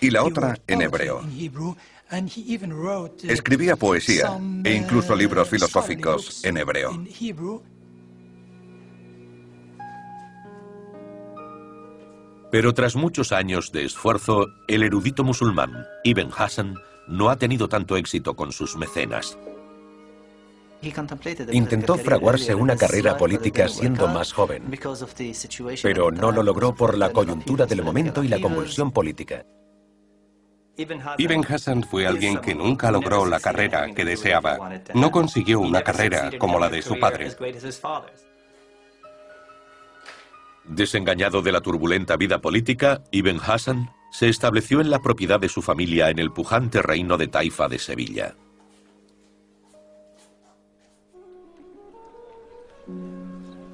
y la otra en hebreo. Escribía poesía e incluso libros filosóficos en hebreo. Pero tras muchos años de esfuerzo, el erudito musulmán Ibn Hassan no ha tenido tanto éxito con sus mecenas. Intentó fraguarse una carrera política siendo más joven, pero no lo logró por la coyuntura del momento y la convulsión política. Ibn Hassan fue alguien que nunca logró la carrera que deseaba. No consiguió una carrera como la de su padre. Desengañado de la turbulenta vida política, Ibn Hassan se estableció en la propiedad de su familia en el pujante reino de Taifa de Sevilla.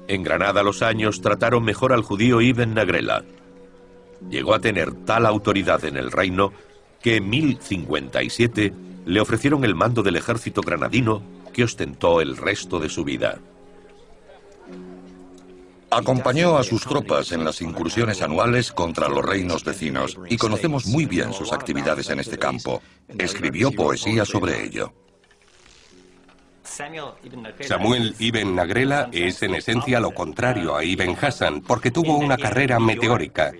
En Granada los años trataron mejor al judío Ibn Nagrela. Llegó a tener tal autoridad en el reino que en 1057 le ofrecieron el mando del ejército granadino que ostentó el resto de su vida. Acompañó a sus tropas en las incursiones anuales contra los reinos vecinos y conocemos muy bien sus actividades en este campo. Escribió poesía sobre ello. Samuel Ibn Nagrela es en esencia lo contrario a Ibn Hassan porque tuvo una carrera meteórica.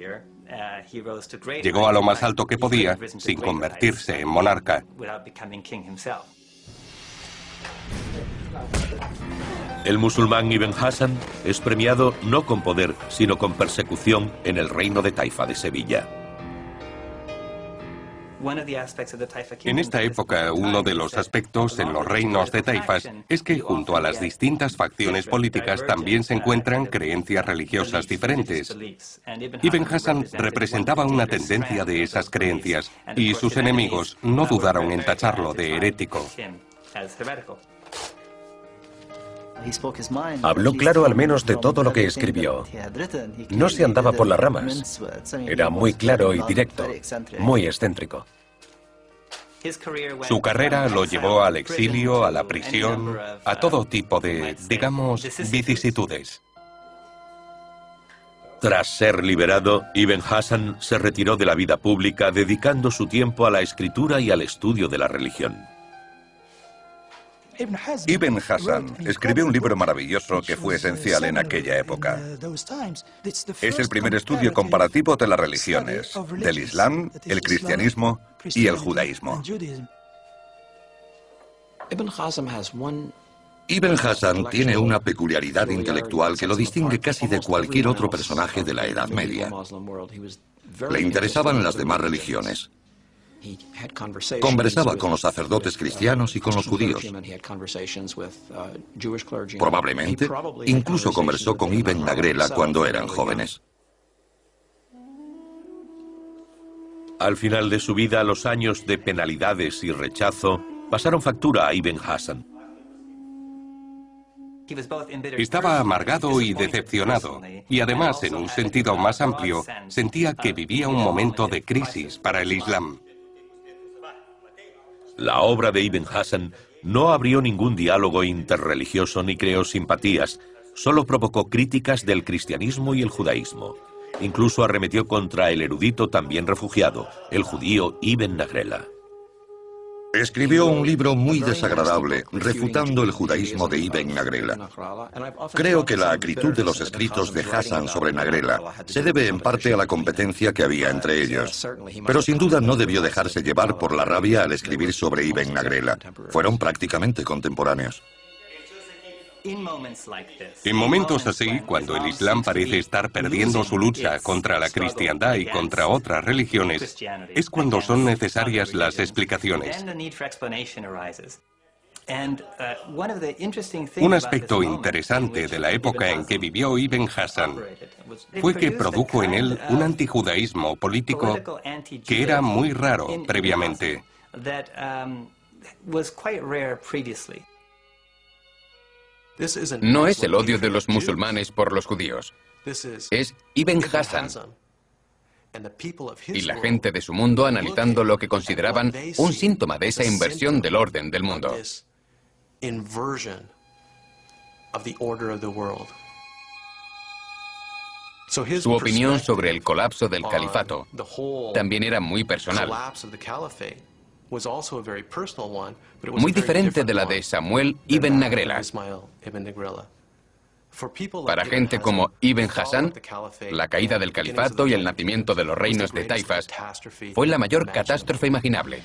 Llegó a lo más alto que podía sin convertirse en monarca. El musulmán Ibn Hassan es premiado no con poder, sino con persecución en el reino de Taifa de Sevilla. En esta época, uno de los aspectos en los reinos de taifas es que junto a las distintas facciones políticas también se encuentran creencias religiosas diferentes. Ibn Hassan representaba una tendencia de esas creencias y sus enemigos no dudaron en tacharlo de herético. Habló claro al menos de todo lo que escribió. No se andaba por las ramas. Era muy claro y directo, muy excéntrico. Su carrera lo llevó al exilio, a la prisión, a todo tipo de, digamos, vicisitudes. Tras ser liberado, Ibn Hassan se retiró de la vida pública dedicando su tiempo a la escritura y al estudio de la religión. Ibn Hassan escribió un libro maravilloso que fue esencial en aquella época. Es el primer estudio comparativo de las religiones, del Islam, el cristianismo y el judaísmo. Ibn Hassan tiene una peculiaridad intelectual que lo distingue casi de cualquier otro personaje de la Edad Media. Le interesaban las demás religiones. Conversaba con los sacerdotes cristianos y con los judíos. Probablemente, incluso conversó con Ibn Nagrela cuando eran jóvenes. Al final de su vida, los años de penalidades y rechazo pasaron factura a Ibn Hassan. Estaba amargado y decepcionado, y además, en un sentido más amplio, sentía que vivía un momento de crisis para el Islam. La obra de Ibn Hassan no abrió ningún diálogo interreligioso ni creó simpatías, solo provocó críticas del cristianismo y el judaísmo. Incluso arremetió contra el erudito también refugiado, el judío Ibn Nagrela. Escribió un libro muy desagradable, refutando el judaísmo de Ibn Nagrela. Creo que la acritud de los escritos de Hassan sobre Nagrela se debe en parte a la competencia que había entre ellos. Pero sin duda no debió dejarse llevar por la rabia al escribir sobre Ibn Nagrela. Fueron prácticamente contemporáneos. En momentos así, cuando el Islam parece estar perdiendo su lucha contra la cristiandad y contra otras religiones, es cuando son necesarias las explicaciones. Un aspecto interesante de la época en que vivió Ibn Hassan fue que produjo en él un antijudaísmo político que era muy raro previamente. No es el odio de los musulmanes por los judíos. Es Ibn Hassan. Y la gente de su mundo analizando lo que consideraban un síntoma de esa inversión del orden del mundo. Su opinión sobre el colapso del califato también era muy personal muy diferente de la de Samuel Ibn Nagrela. Para gente como Ibn Hassan, la caída del califato y el nacimiento de los reinos de Taifas fue la mayor catástrofe imaginable.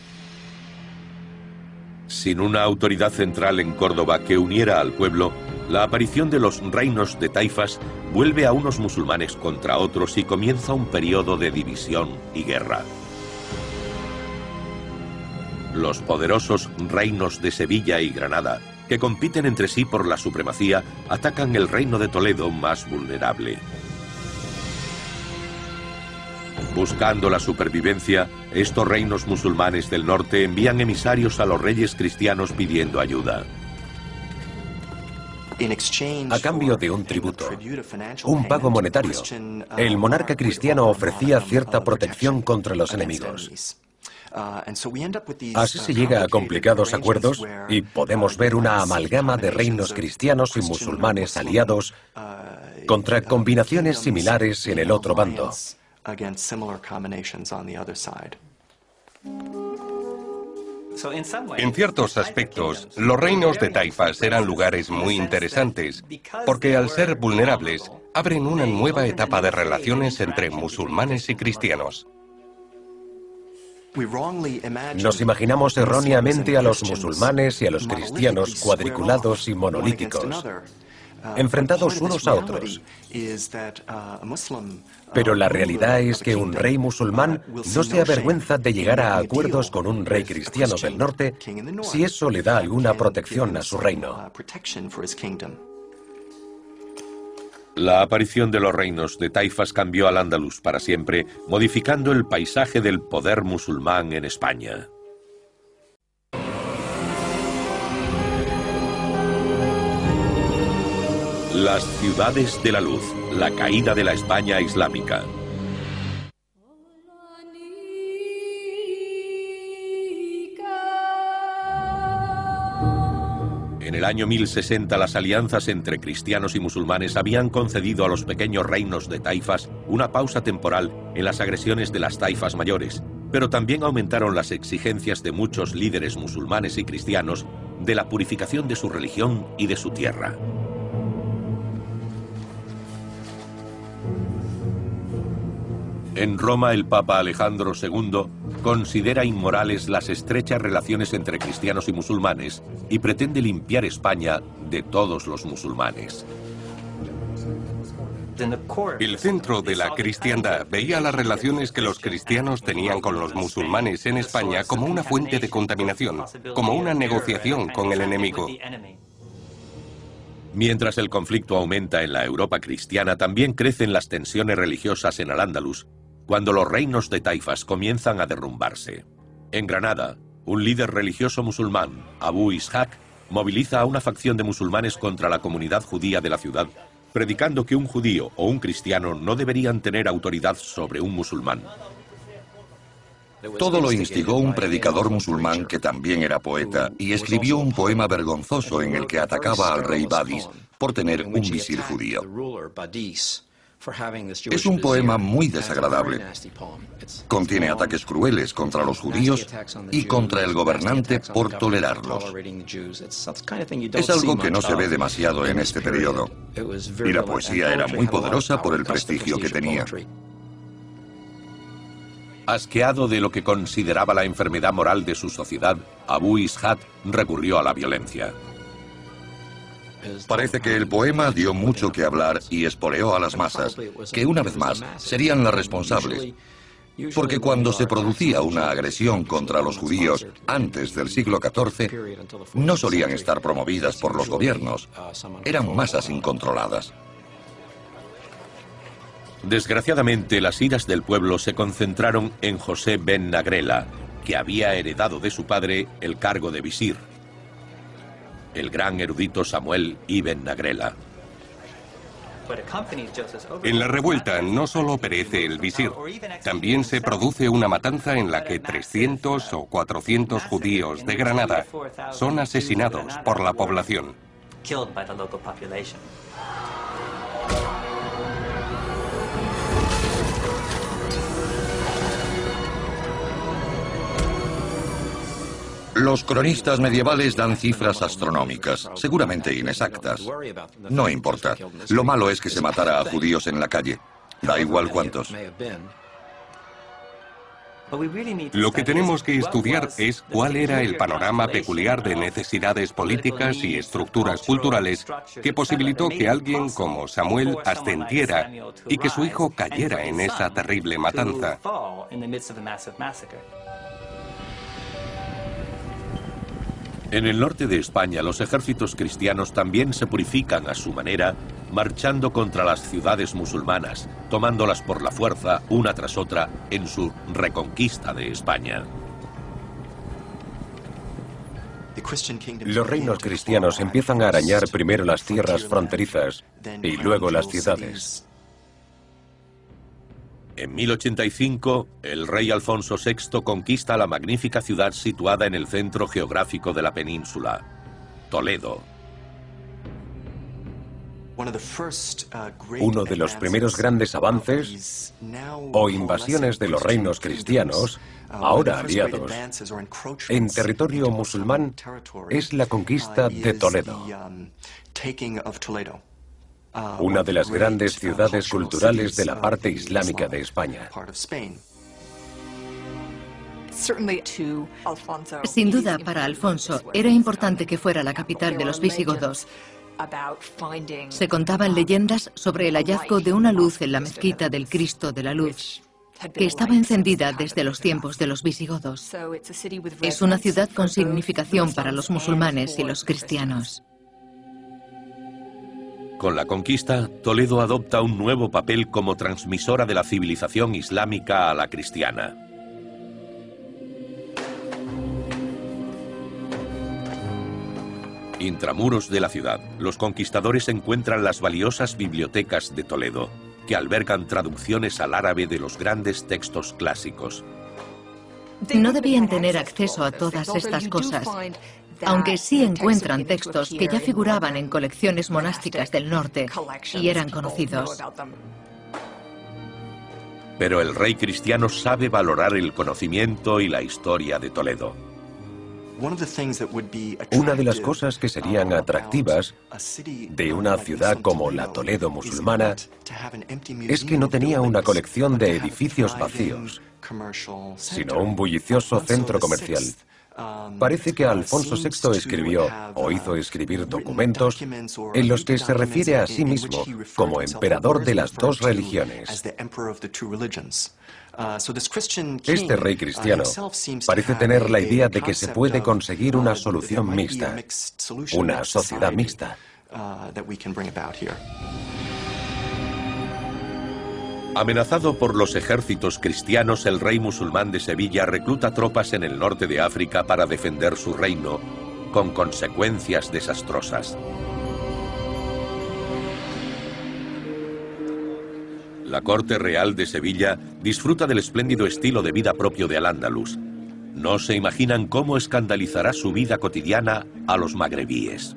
Sin una autoridad central en Córdoba que uniera al pueblo, la aparición de los reinos de Taifas vuelve a unos musulmanes contra otros y comienza un periodo de división y guerra. Los poderosos reinos de Sevilla y Granada, que compiten entre sí por la supremacía, atacan el reino de Toledo más vulnerable. Buscando la supervivencia, estos reinos musulmanes del norte envían emisarios a los reyes cristianos pidiendo ayuda. A cambio de un tributo, un pago monetario, el monarca cristiano ofrecía cierta protección contra los enemigos. Así se llega a complicados acuerdos y podemos ver una amalgama de reinos cristianos y musulmanes aliados contra combinaciones similares en el otro bando. En ciertos aspectos, los reinos de taifas eran lugares muy interesantes, porque al ser vulnerables, abren una nueva etapa de relaciones entre musulmanes y cristianos. Nos imaginamos erróneamente a los musulmanes y a los cristianos cuadriculados y monolíticos, enfrentados unos a otros. Pero la realidad es que un rey musulmán no se avergüenza de llegar a acuerdos con un rey cristiano del norte si eso le da alguna protección a su reino. La aparición de los reinos de taifas cambió al Andalus para siempre, modificando el paisaje del poder musulmán en España. Las ciudades de la luz, la caída de la España islámica. En el año 1060 las alianzas entre cristianos y musulmanes habían concedido a los pequeños reinos de taifas una pausa temporal en las agresiones de las taifas mayores, pero también aumentaron las exigencias de muchos líderes musulmanes y cristianos de la purificación de su religión y de su tierra. En Roma el Papa Alejandro II considera inmorales las estrechas relaciones entre cristianos y musulmanes y pretende limpiar España de todos los musulmanes. El centro de la cristiandad veía las relaciones que los cristianos tenían con los musulmanes en España como una fuente de contaminación, como una negociación con el enemigo. Mientras el conflicto aumenta en la Europa cristiana, también crecen las tensiones religiosas en Al-Ándalus cuando los reinos de taifas comienzan a derrumbarse. En Granada, un líder religioso musulmán, Abu Ishaq, moviliza a una facción de musulmanes contra la comunidad judía de la ciudad, predicando que un judío o un cristiano no deberían tener autoridad sobre un musulmán. Todo lo instigó un predicador musulmán que también era poeta y escribió un poema vergonzoso en el que atacaba al rey Badis por tener un visir judío. Es un poema muy desagradable. Contiene ataques crueles contra los judíos y contra el gobernante por tolerarlos. Es algo que no se ve demasiado en este periodo. Y la poesía era muy poderosa por el prestigio que tenía. Asqueado de lo que consideraba la enfermedad moral de su sociedad, Abu Ishaq recurrió a la violencia. Parece que el poema dio mucho que hablar y espoleó a las masas, que una vez más serían las responsables. Porque cuando se producía una agresión contra los judíos antes del siglo XIV, no solían estar promovidas por los gobiernos, eran masas incontroladas. Desgraciadamente, las iras del pueblo se concentraron en José ben Nagrela, que había heredado de su padre el cargo de visir el gran erudito Samuel Ibn Nagrela. En la revuelta no solo perece el visir, también se produce una matanza en la que 300 o 400 judíos de Granada son asesinados por la población. Los cronistas medievales dan cifras astronómicas, seguramente inexactas. No importa. Lo malo es que se matara a judíos en la calle. Da igual cuántos. Lo que tenemos que estudiar es cuál era el panorama peculiar de necesidades políticas y estructuras culturales que posibilitó que alguien como Samuel ascendiera y que su hijo cayera en esa terrible matanza. En el norte de España los ejércitos cristianos también se purifican a su manera, marchando contra las ciudades musulmanas, tomándolas por la fuerza una tras otra en su reconquista de España. Los reinos cristianos empiezan a arañar primero las tierras fronterizas y luego las ciudades. En 1085, el rey Alfonso VI conquista la magnífica ciudad situada en el centro geográfico de la península, Toledo. Uno de los primeros grandes avances o invasiones de los reinos cristianos, ahora aliados, en territorio musulmán es la conquista de Toledo. Una de las grandes ciudades culturales de la parte islámica de España. Sin duda, para Alfonso era importante que fuera la capital de los visigodos. Se contaban leyendas sobre el hallazgo de una luz en la mezquita del Cristo de la Luz, que estaba encendida desde los tiempos de los visigodos. Es una ciudad con significación para los musulmanes y los cristianos. Con la conquista, Toledo adopta un nuevo papel como transmisora de la civilización islámica a la cristiana. Intramuros de la ciudad, los conquistadores encuentran las valiosas bibliotecas de Toledo, que albergan traducciones al árabe de los grandes textos clásicos. No debían tener acceso a todas estas cosas, aunque sí encuentran textos que ya figuraban en colecciones monásticas del norte y eran conocidos. Pero el rey cristiano sabe valorar el conocimiento y la historia de Toledo. Una de las cosas que serían atractivas de una ciudad como la Toledo musulmana es que no tenía una colección de edificios vacíos, sino un bullicioso centro comercial Parece que Alfonso VI escribió o hizo escribir documentos en los que se refiere a sí mismo como emperador de las dos religiones. Este rey cristiano parece tener la idea de que se puede conseguir una solución mixta, una sociedad mixta. Amenazado por los ejércitos cristianos, el rey musulmán de Sevilla recluta tropas en el norte de África para defender su reino, con consecuencias desastrosas. La corte real de Sevilla disfruta del espléndido estilo de vida propio de Al-Ándalus. No se imaginan cómo escandalizará su vida cotidiana a los magrebíes.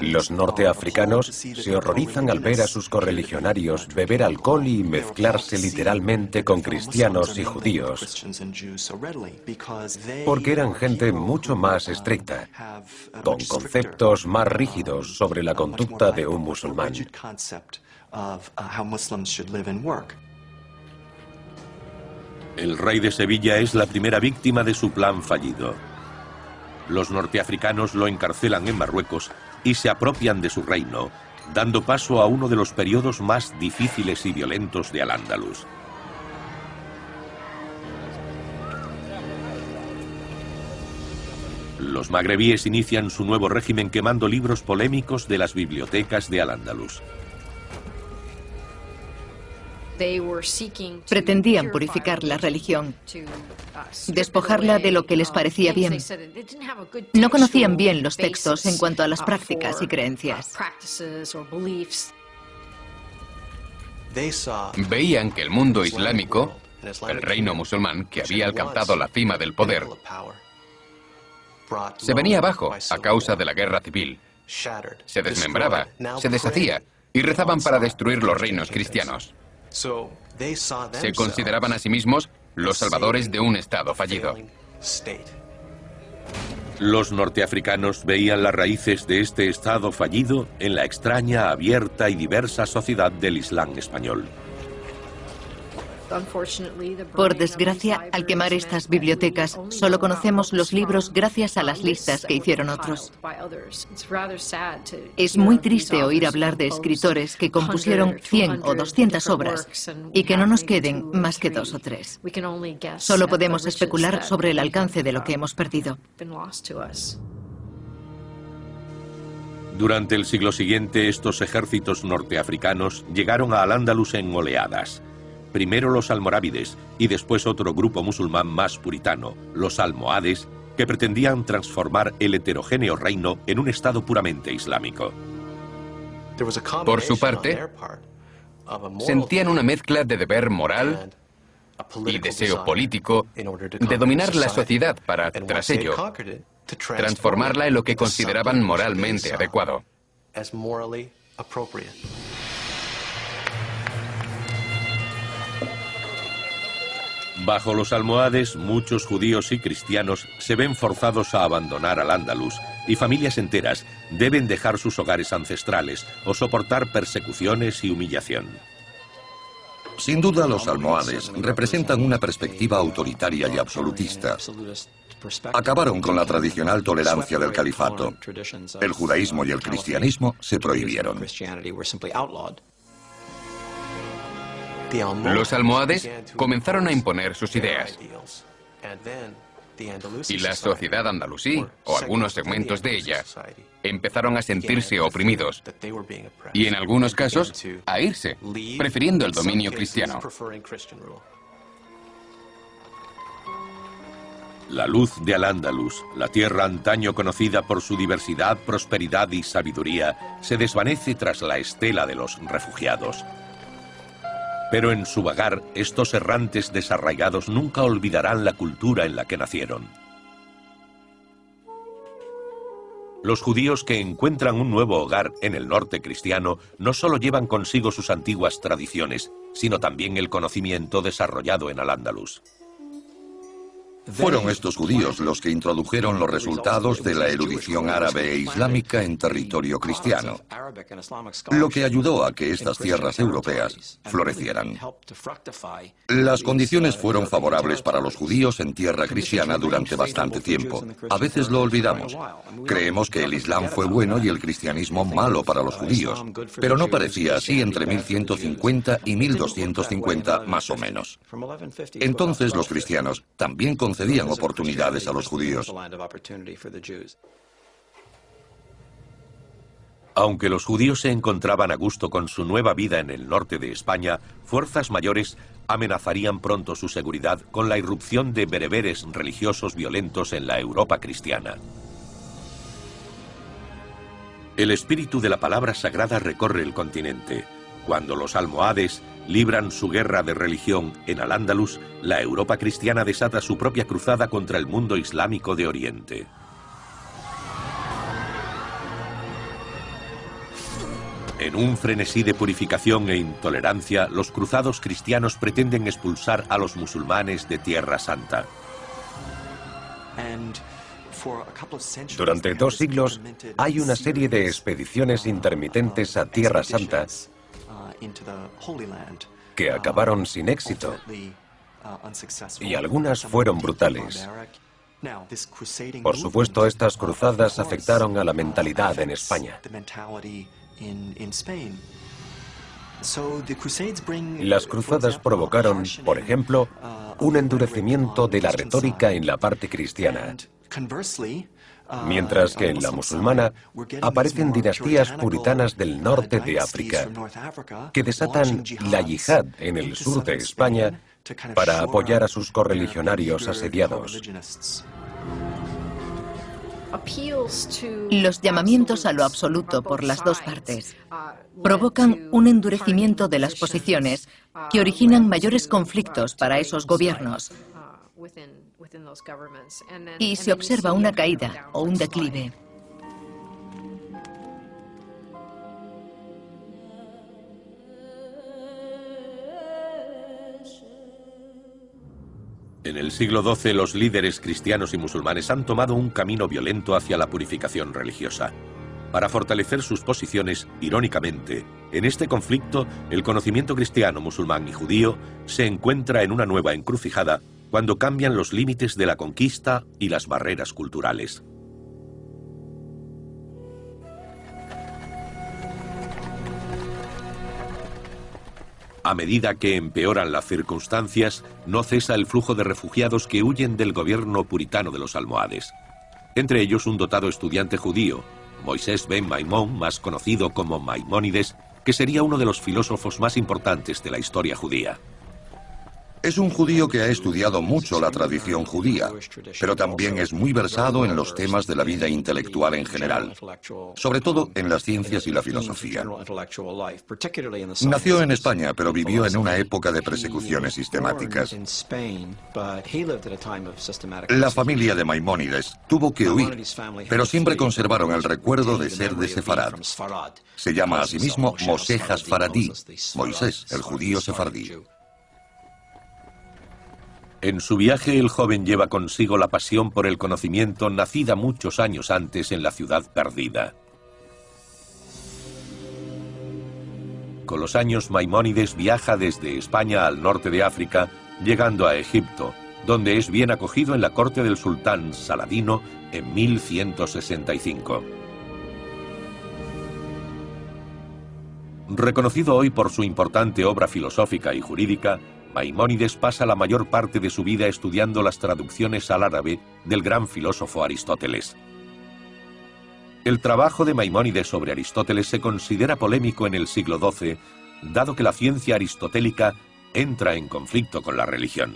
Los norteafricanos se horrorizan al ver a sus correligionarios beber alcohol y mezclarse literalmente con cristianos y judíos, porque eran gente mucho más estricta, con conceptos más rígidos sobre la conducta de un musulmán. El rey de Sevilla es la primera víctima de su plan fallido. Los norteafricanos lo encarcelan en Marruecos y se apropian de su reino, dando paso a uno de los periodos más difíciles y violentos de Al-Ándalus. Los magrebíes inician su nuevo régimen quemando libros polémicos de las bibliotecas de Al-Ándalus. Pretendían purificar la religión, despojarla de lo que les parecía bien. No conocían bien los textos en cuanto a las prácticas y creencias. Veían que el mundo islámico, el reino musulmán que había alcanzado la cima del poder, se venía abajo a causa de la guerra civil. Se desmembraba, se deshacía y rezaban para destruir los reinos cristianos. Se consideraban a sí mismos los salvadores de un Estado fallido. Los norteafricanos veían las raíces de este Estado fallido en la extraña, abierta y diversa sociedad del Islam español. Por desgracia, al quemar estas bibliotecas, solo conocemos los libros gracias a las listas que hicieron otros. Es muy triste oír hablar de escritores que compusieron 100 o 200 obras y que no nos queden más que dos o tres. Solo podemos especular sobre el alcance de lo que hemos perdido. Durante el siglo siguiente, estos ejércitos norteafricanos llegaron a Al-Ándalus en oleadas primero los almorávides y después otro grupo musulmán más puritano, los almohades, que pretendían transformar el heterogéneo reino en un estado puramente islámico. Por su parte, sentían una mezcla de deber moral y deseo político de dominar la sociedad para, tras ello, transformarla en lo que consideraban moralmente adecuado. Bajo los almohades, muchos judíos y cristianos se ven forzados a abandonar al Andalus y familias enteras deben dejar sus hogares ancestrales o soportar persecuciones y humillación. Sin duda, los almohades representan una perspectiva autoritaria y absolutista. Acabaron con la tradicional tolerancia del califato. El judaísmo y el cristianismo se prohibieron. Los almohades comenzaron a imponer sus ideas. Y la sociedad andalusí, o algunos segmentos de ella, empezaron a sentirse oprimidos y en algunos casos a irse, prefiriendo el dominio cristiano. La luz de Al-Ándalus, la tierra antaño conocida por su diversidad, prosperidad y sabiduría, se desvanece tras la estela de los refugiados. Pero en su vagar, estos errantes desarraigados nunca olvidarán la cultura en la que nacieron. Los judíos que encuentran un nuevo hogar en el norte cristiano no solo llevan consigo sus antiguas tradiciones, sino también el conocimiento desarrollado en Al-Ándalus. Fueron estos judíos los que introdujeron los resultados de la erudición árabe e islámica en territorio cristiano, lo que ayudó a que estas tierras europeas florecieran. Las condiciones fueron favorables para los judíos en tierra cristiana durante bastante tiempo. A veces lo olvidamos. Creemos que el Islam fue bueno y el cristianismo malo para los judíos, pero no parecía así entre 1150 y 1250 más o menos. Entonces los cristianos también oportunidades a los judíos. Aunque los judíos se encontraban a gusto con su nueva vida en el norte de España, fuerzas mayores amenazarían pronto su seguridad con la irrupción de bereberes religiosos violentos en la Europa cristiana. El espíritu de la palabra sagrada recorre el continente. Cuando los almohades libran su guerra de religión en Al-Ándalus, la Europa cristiana desata su propia cruzada contra el mundo islámico de Oriente. En un frenesí de purificación e intolerancia, los cruzados cristianos pretenden expulsar a los musulmanes de Tierra Santa. Durante dos siglos hay una serie de expediciones intermitentes a Tierra Santa que acabaron sin éxito y algunas fueron brutales. Por supuesto, estas cruzadas afectaron a la mentalidad en España. Las cruzadas provocaron, por ejemplo, un endurecimiento de la retórica en la parte cristiana. Mientras que en la musulmana aparecen dinastías puritanas del norte de África que desatan la yihad en el sur de España para apoyar a sus correligionarios asediados. Los llamamientos a lo absoluto por las dos partes provocan un endurecimiento de las posiciones que originan mayores conflictos para esos gobiernos y se observa una caída o un declive. En el siglo XII los líderes cristianos y musulmanes han tomado un camino violento hacia la purificación religiosa. Para fortalecer sus posiciones, irónicamente, en este conflicto el conocimiento cristiano, musulmán y judío se encuentra en una nueva encrucijada cuando cambian los límites de la conquista y las barreras culturales. A medida que empeoran las circunstancias, no cesa el flujo de refugiados que huyen del gobierno puritano de los almohades. Entre ellos un dotado estudiante judío, Moisés ben Maimón, más conocido como Maimónides, que sería uno de los filósofos más importantes de la historia judía. Es un judío que ha estudiado mucho la tradición judía, pero también es muy versado en los temas de la vida intelectual en general, sobre todo en las ciencias y la filosofía. Nació en España, pero vivió en una época de persecuciones sistemáticas. La familia de Maimónides tuvo que huir, pero siempre conservaron el recuerdo de ser de Sefarad. Se llama a sí mismo Mosejas Faradí, Moisés, el judío sefardí. En su viaje el joven lleva consigo la pasión por el conocimiento nacida muchos años antes en la ciudad perdida. Con los años Maimónides viaja desde España al norte de África, llegando a Egipto, donde es bien acogido en la corte del sultán Saladino en 1165. Reconocido hoy por su importante obra filosófica y jurídica, Maimónides pasa la mayor parte de su vida estudiando las traducciones al árabe del gran filósofo Aristóteles. El trabajo de Maimónides sobre Aristóteles se considera polémico en el siglo XII, dado que la ciencia aristotélica entra en conflicto con la religión.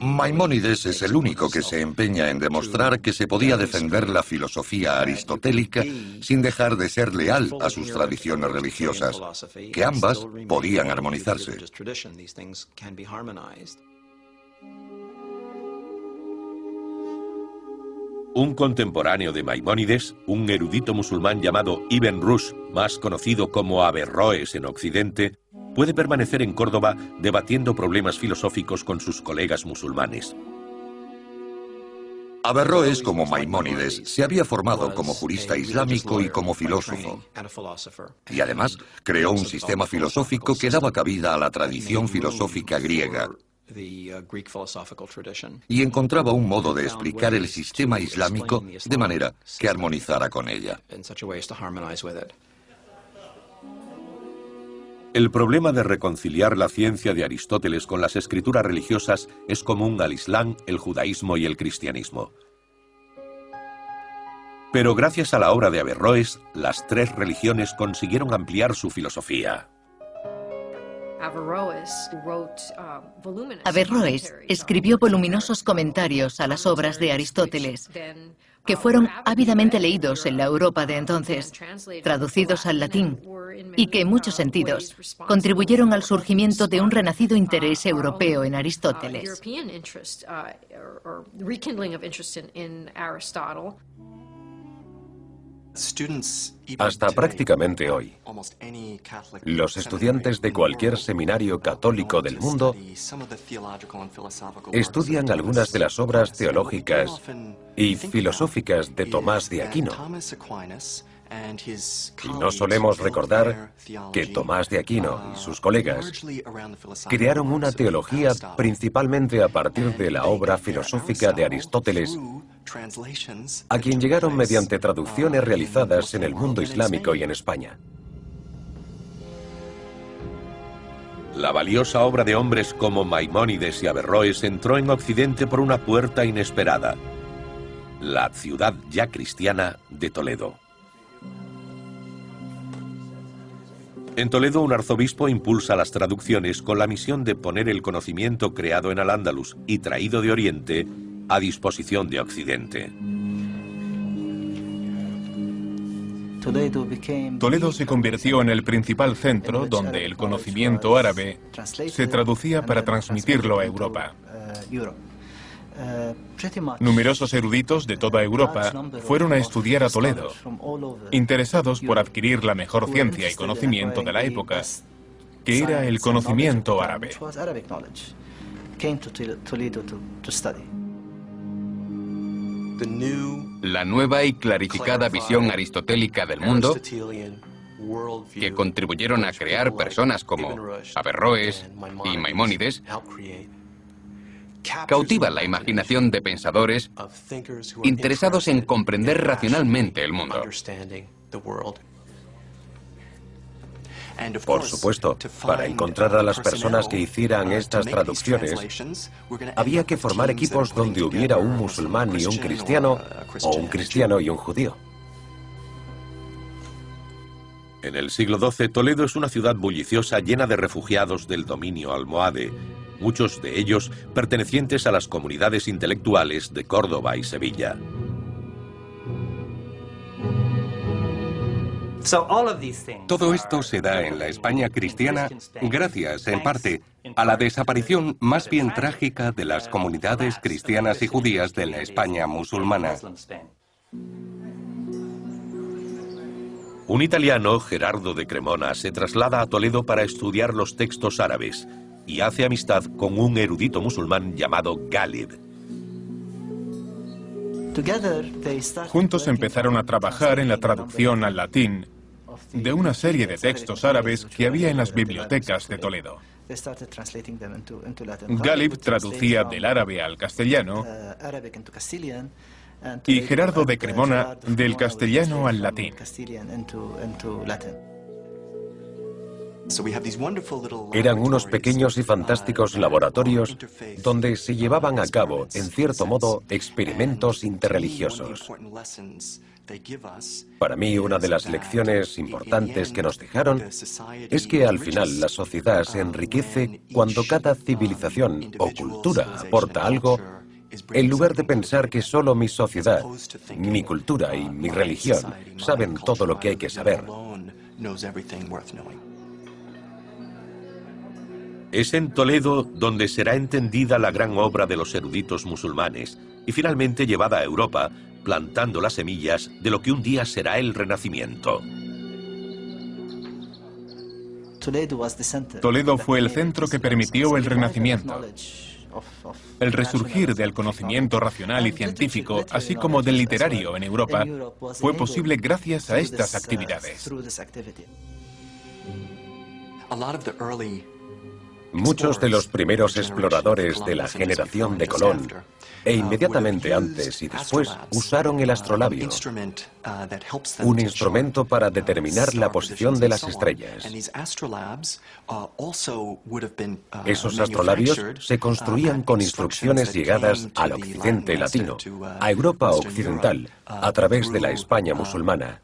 Maimónides es el único que se empeña en demostrar que se podía defender la filosofía aristotélica sin dejar de ser leal a sus tradiciones religiosas, que ambas podían armonizarse. Un contemporáneo de Maimónides, un erudito musulmán llamado Ibn Rushd, más conocido como Averroes en Occidente, puede permanecer en Córdoba debatiendo problemas filosóficos con sus colegas musulmanes. Averroes, como Maimónides, se había formado como jurista islámico y como filósofo. Y además creó un sistema filosófico que daba cabida a la tradición filosófica griega. Y encontraba un modo de explicar el sistema islámico de manera que armonizara con ella. El problema de reconciliar la ciencia de Aristóteles con las escrituras religiosas es común al Islam, el judaísmo y el cristianismo. Pero gracias a la obra de Averroes, las tres religiones consiguieron ampliar su filosofía. Averroes escribió voluminosos comentarios a las obras de Aristóteles, que fueron ávidamente leídos en la Europa de entonces, traducidos al latín, y que en muchos sentidos contribuyeron al surgimiento de un renacido interés europeo en Aristóteles. Hasta prácticamente hoy, los estudiantes de cualquier seminario católico del mundo estudian algunas de las obras teológicas y filosóficas de Tomás de Aquino. Y no solemos recordar que Tomás de Aquino y sus colegas crearon una teología principalmente a partir de la obra filosófica de Aristóteles, a quien llegaron mediante traducciones realizadas en el mundo islámico y en España. La valiosa obra de hombres como Maimónides y Averroes entró en Occidente por una puerta inesperada, la ciudad ya cristiana de Toledo. En Toledo, un arzobispo impulsa las traducciones con la misión de poner el conocimiento creado en Al-Ándalus y traído de Oriente a disposición de Occidente. Toledo se convirtió en el principal centro donde el conocimiento árabe se traducía para transmitirlo a Europa. Numerosos eruditos de toda Europa fueron a estudiar a Toledo, interesados por adquirir la mejor ciencia y conocimiento de la época, que era el conocimiento árabe. La nueva y clarificada visión aristotélica del mundo que contribuyeron a crear personas como Averroes y Maimónides cautiva la imaginación de pensadores interesados en comprender racionalmente el mundo. Por supuesto, para encontrar a las personas que hicieran estas traducciones, había que formar equipos donde hubiera un musulmán y un cristiano, o un cristiano y un judío. En el siglo XII, Toledo es una ciudad bulliciosa llena de refugiados del dominio almohade, muchos de ellos pertenecientes a las comunidades intelectuales de Córdoba y Sevilla. Todo esto se da en la España cristiana gracias, en parte, a la desaparición más bien trágica de las comunidades cristianas y judías de la España musulmana. Un italiano, Gerardo de Cremona, se traslada a Toledo para estudiar los textos árabes y hace amistad con un erudito musulmán llamado Ghalib. Juntos empezaron a trabajar en la traducción al latín de una serie de textos árabes que había en las bibliotecas de Toledo. Galib traducía del árabe al castellano y Gerardo de Cremona del castellano al latín. Eran unos pequeños y fantásticos laboratorios donde se llevaban a cabo, en cierto modo, experimentos interreligiosos. Para mí, una de las lecciones importantes que nos dejaron es que al final la sociedad se enriquece cuando cada civilización o cultura aporta algo en lugar de pensar que solo mi sociedad, mi cultura y mi religión saben todo lo que hay que saber. Es en Toledo donde será entendida la gran obra de los eruditos musulmanes y finalmente llevada a Europa, plantando las semillas de lo que un día será el Renacimiento. Toledo fue el centro que permitió el Renacimiento. El resurgir del conocimiento racional y científico, así como del literario en Europa, fue posible gracias a estas actividades. Muchos de los primeros exploradores de la generación de Colón e inmediatamente antes y después usaron el astrolabio, un instrumento para determinar la posición de las estrellas. Esos astrolabios se construían con instrucciones llegadas al occidente latino, a Europa occidental, a través de la España musulmana.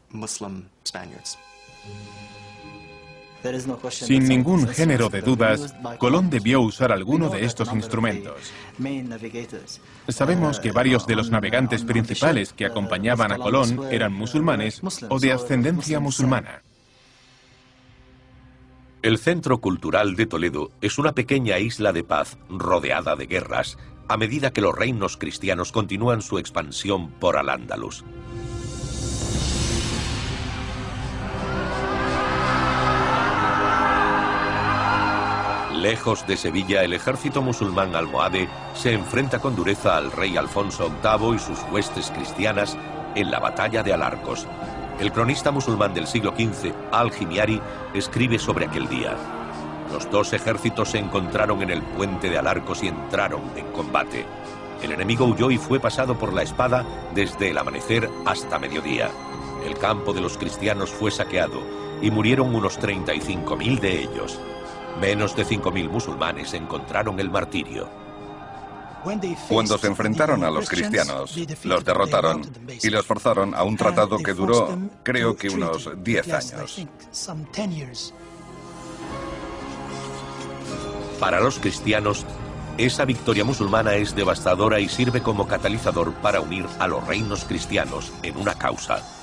Sin ningún género de dudas, Colón debió usar alguno de estos instrumentos. Sabemos que varios de los navegantes principales que acompañaban a Colón eran musulmanes o de ascendencia musulmana. El Centro Cultural de Toledo es una pequeña isla de paz rodeada de guerras a medida que los reinos cristianos continúan su expansión por Al-Ándalus. Lejos de Sevilla, el ejército musulmán almohade se enfrenta con dureza al rey Alfonso VIII y sus huestes cristianas en la batalla de Alarcos. El cronista musulmán del siglo XV, Al-Jimiari, escribe sobre aquel día. Los dos ejércitos se encontraron en el puente de Alarcos y entraron en combate. El enemigo huyó y fue pasado por la espada desde el amanecer hasta mediodía. El campo de los cristianos fue saqueado y murieron unos 35.000 de ellos. Menos de 5.000 musulmanes encontraron el martirio. Cuando se enfrentaron a los cristianos, los derrotaron y los forzaron a un tratado que duró, creo que unos 10 años. Para los cristianos, esa victoria musulmana es devastadora y sirve como catalizador para unir a los reinos cristianos en una causa.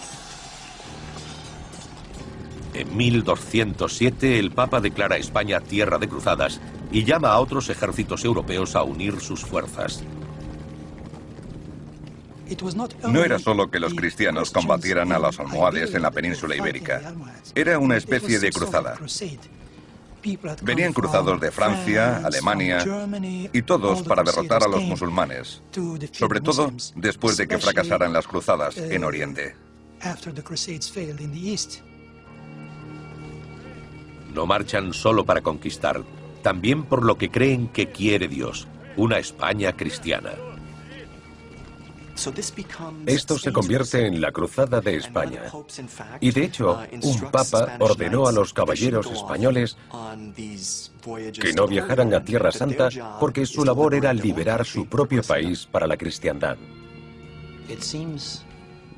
En 1207 el Papa declara a España tierra de cruzadas y llama a otros ejércitos europeos a unir sus fuerzas. No era solo que los cristianos combatieran a los almohades en la península ibérica. Era una especie de cruzada. Venían cruzados de Francia, Alemania y todos para derrotar a los musulmanes, sobre todo después de que fracasaran las cruzadas en Oriente. No marchan solo para conquistar, también por lo que creen que quiere Dios, una España cristiana. Esto se convierte en la Cruzada de España. Y de hecho, un papa ordenó a los caballeros españoles que no viajaran a Tierra Santa porque su labor era liberar su propio país para la cristiandad.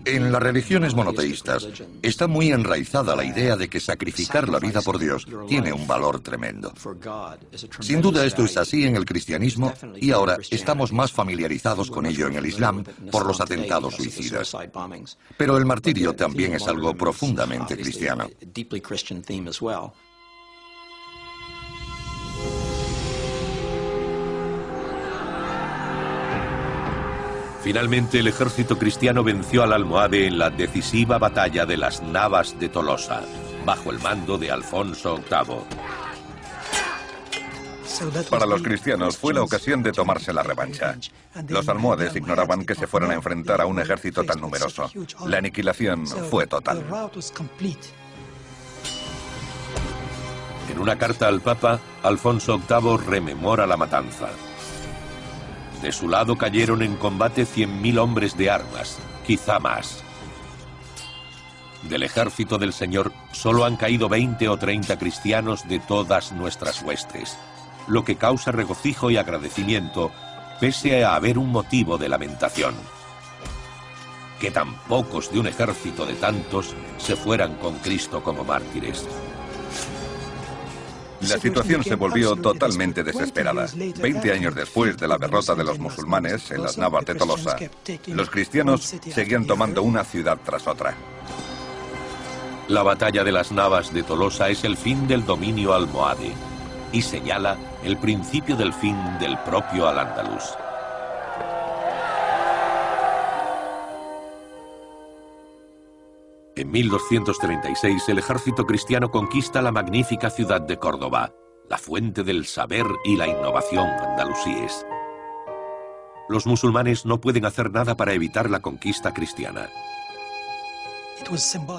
En las religiones monoteístas está muy enraizada la idea de que sacrificar la vida por Dios tiene un valor tremendo. Sin duda esto es así en el cristianismo y ahora estamos más familiarizados con ello en el Islam por los atentados suicidas. Pero el martirio también es algo profundamente cristiano. Finalmente, el ejército cristiano venció al almohade en la decisiva batalla de las Navas de Tolosa, bajo el mando de Alfonso VIII. Para los cristianos fue la ocasión de tomarse la revancha. Los almohades ignoraban que se fueran a enfrentar a un ejército tan numeroso. La aniquilación fue total. En una carta al Papa, Alfonso VIII rememora la matanza. De su lado cayeron en combate 100.000 hombres de armas, quizá más. Del ejército del Señor solo han caído 20 o 30 cristianos de todas nuestras huestes, lo que causa regocijo y agradecimiento, pese a haber un motivo de lamentación. Que tan pocos de un ejército de tantos se fueran con Cristo como mártires. La situación se volvió totalmente desesperada. Veinte años después de la derrota de los musulmanes en las navas de Tolosa, los cristianos seguían tomando una ciudad tras otra. La batalla de las Navas de Tolosa es el fin del dominio almohade y señala el principio del fin del propio Al-Ándalus. En 1236 el ejército cristiano conquista la magnífica ciudad de Córdoba, la fuente del saber y la innovación andalusíes. Los musulmanes no pueden hacer nada para evitar la conquista cristiana.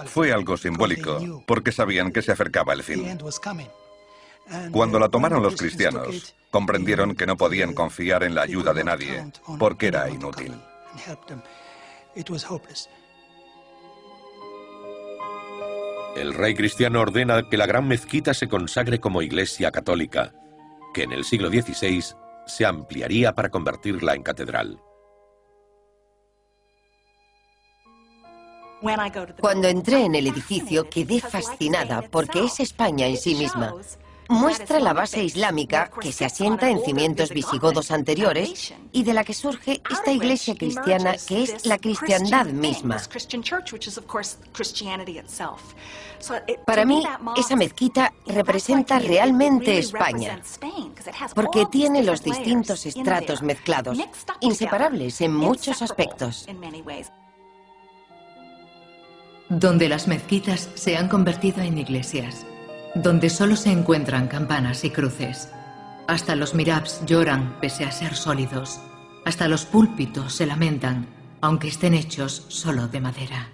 Fue algo simbólico, porque sabían que se acercaba el fin. Cuando la tomaron los cristianos, comprendieron que no podían confiar en la ayuda de nadie, porque era inútil. El rey cristiano ordena que la gran mezquita se consagre como iglesia católica, que en el siglo XVI se ampliaría para convertirla en catedral. Cuando entré en el edificio quedé fascinada porque es España en sí misma. Muestra la base islámica que se asienta en cimientos visigodos anteriores y de la que surge esta iglesia cristiana que es la cristiandad misma. Para mí, esa mezquita representa realmente España, porque tiene los distintos estratos mezclados, inseparables en muchos aspectos donde las mezquitas se han convertido en iglesias, donde solo se encuentran campanas y cruces. Hasta los mirabs lloran pese a ser sólidos, hasta los púlpitos se lamentan, aunque estén hechos solo de madera.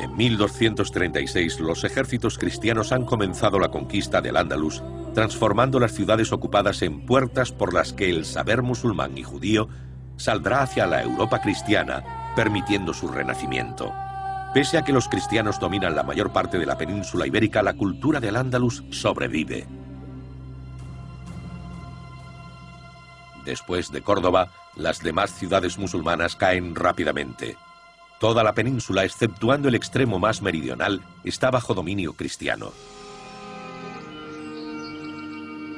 En 1236 los ejércitos cristianos han comenzado la conquista del Andalus, transformando las ciudades ocupadas en puertas por las que el saber musulmán y judío saldrá hacia la Europa cristiana, permitiendo su renacimiento. Pese a que los cristianos dominan la mayor parte de la península ibérica, la cultura del Andalus sobrevive. Después de Córdoba, las demás ciudades musulmanas caen rápidamente. Toda la península, exceptuando el extremo más meridional, está bajo dominio cristiano.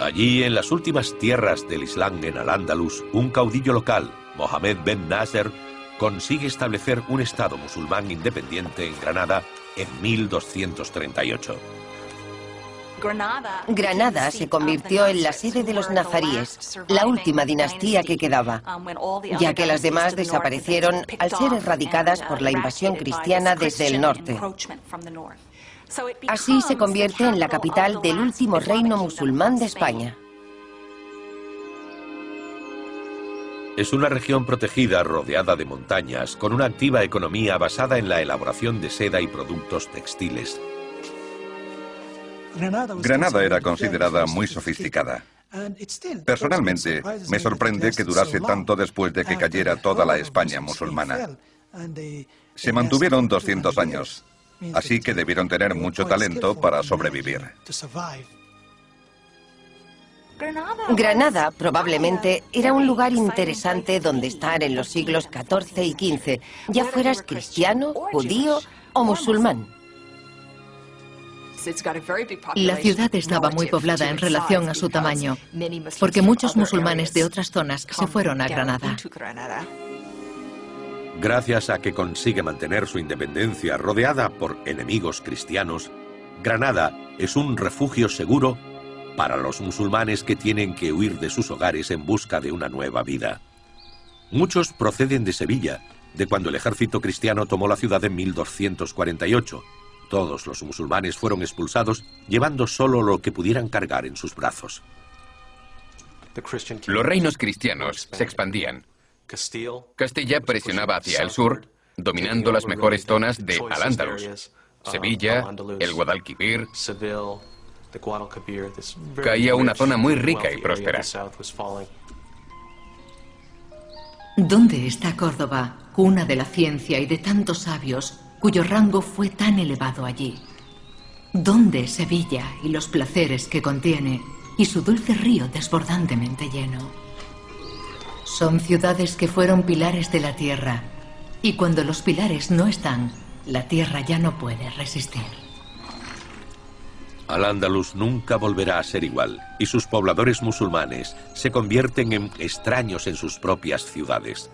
Allí, en las últimas tierras del Islam en Al-Ándalus, un caudillo local, Mohamed Ben Nasser, consigue establecer un Estado musulmán independiente en Granada en 1238. Granada se convirtió en la sede de los nazaríes, la última dinastía que quedaba, ya que las demás desaparecieron al ser erradicadas por la invasión cristiana desde el norte. Así se convierte en la capital del último reino musulmán de España. Es una región protegida rodeada de montañas, con una activa economía basada en la elaboración de seda y productos textiles. Granada era considerada muy sofisticada. Personalmente, me sorprende que durase tanto después de que cayera toda la España musulmana. Se mantuvieron 200 años, así que debieron tener mucho talento para sobrevivir. Granada probablemente era un lugar interesante donde estar en los siglos XIV y XV, ya fueras cristiano, judío o musulmán. La ciudad estaba muy poblada en relación a su tamaño, porque muchos musulmanes de otras zonas se fueron a Granada. Gracias a que consigue mantener su independencia rodeada por enemigos cristianos, Granada es un refugio seguro para los musulmanes que tienen que huir de sus hogares en busca de una nueva vida. Muchos proceden de Sevilla de cuando el ejército cristiano tomó la ciudad en 1248. Todos los musulmanes fueron expulsados, llevando solo lo que pudieran cargar en sus brazos. Los reinos cristianos se expandían. Castilla presionaba hacia el sur, dominando las mejores zonas de Al-Ándalus, Sevilla, el Guadalquivir. Caía una zona muy rica y próspera. ¿Dónde está Córdoba, cuna de la ciencia y de tantos sabios, cuyo rango fue tan elevado allí? ¿Dónde Sevilla y los placeres que contiene y su dulce río desbordantemente lleno? Son ciudades que fueron pilares de la tierra y cuando los pilares no están, la tierra ya no puede resistir. Al-Ándalus nunca volverá a ser igual y sus pobladores musulmanes se convierten en extraños en sus propias ciudades.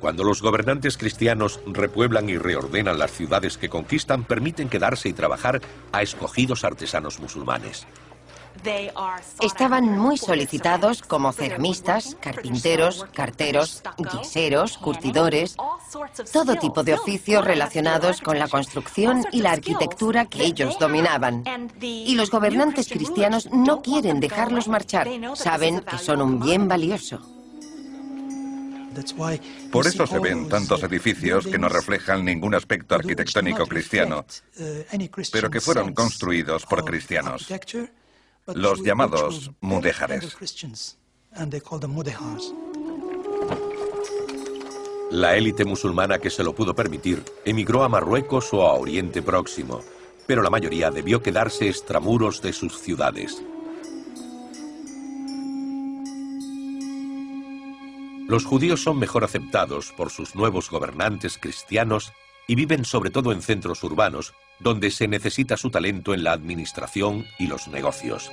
Cuando los gobernantes cristianos repueblan y reordenan las ciudades que conquistan, permiten quedarse y trabajar a escogidos artesanos musulmanes. Estaban muy solicitados como ceramistas, carpinteros, carteros, guiseros, curtidores, todo tipo de oficios relacionados con la construcción y la arquitectura que ellos dominaban. Y los gobernantes cristianos no quieren dejarlos marchar, saben que son un bien valioso. Por eso se ven tantos edificios que no reflejan ningún aspecto arquitectónico cristiano, pero que fueron construidos por cristianos los llamados mudéjares. La élite musulmana que se lo pudo permitir emigró a Marruecos o a Oriente Próximo, pero la mayoría debió quedarse extramuros de sus ciudades. Los judíos son mejor aceptados por sus nuevos gobernantes cristianos y viven sobre todo en centros urbanos, donde se necesita su talento en la administración y los negocios.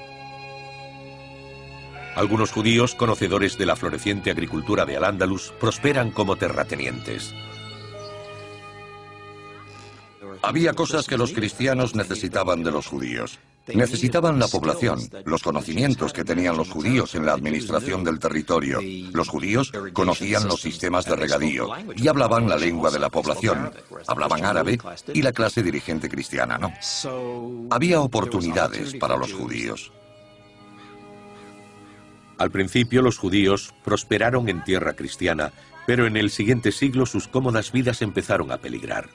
Algunos judíos, conocedores de la floreciente agricultura de Al-Ándalus, prosperan como terratenientes. Había cosas que los cristianos necesitaban de los judíos. Necesitaban la población, los conocimientos que tenían los judíos en la administración del territorio. Los judíos conocían los sistemas de regadío y hablaban la lengua de la población. Hablaban árabe y la clase dirigente cristiana no. Había oportunidades para los judíos. Al principio los judíos prosperaron en tierra cristiana, pero en el siguiente siglo sus cómodas vidas empezaron a peligrar.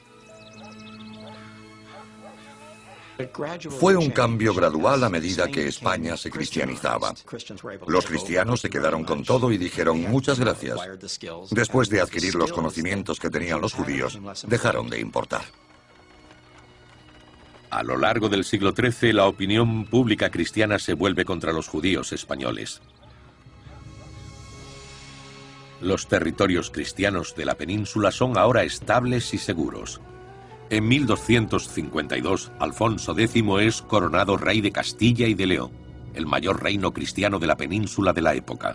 Fue un cambio gradual a medida que España se cristianizaba. Los cristianos se quedaron con todo y dijeron muchas gracias. Después de adquirir los conocimientos que tenían los judíos, dejaron de importar. A lo largo del siglo XIII, la opinión pública cristiana se vuelve contra los judíos españoles. Los territorios cristianos de la península son ahora estables y seguros. En 1252, Alfonso X es coronado rey de Castilla y de León, el mayor reino cristiano de la península de la época.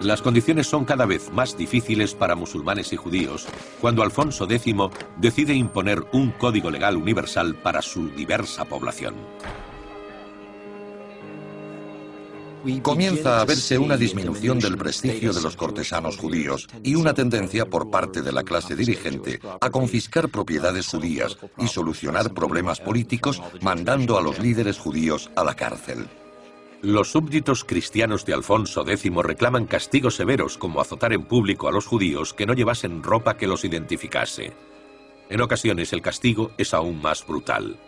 Las condiciones son cada vez más difíciles para musulmanes y judíos cuando Alfonso X decide imponer un código legal universal para su diversa población. Comienza a verse una disminución del prestigio de los cortesanos judíos y una tendencia por parte de la clase dirigente a confiscar propiedades judías y solucionar problemas políticos mandando a los líderes judíos a la cárcel. Los súbditos cristianos de Alfonso X reclaman castigos severos como azotar en público a los judíos que no llevasen ropa que los identificase. En ocasiones el castigo es aún más brutal.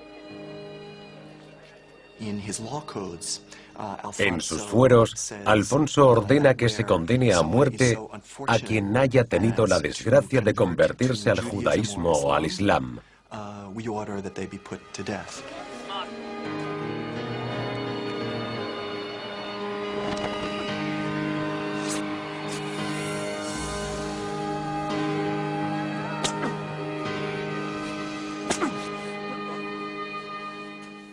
En sus fueros, Alfonso ordena que se condene a muerte a quien haya tenido la desgracia de convertirse al judaísmo o al islam.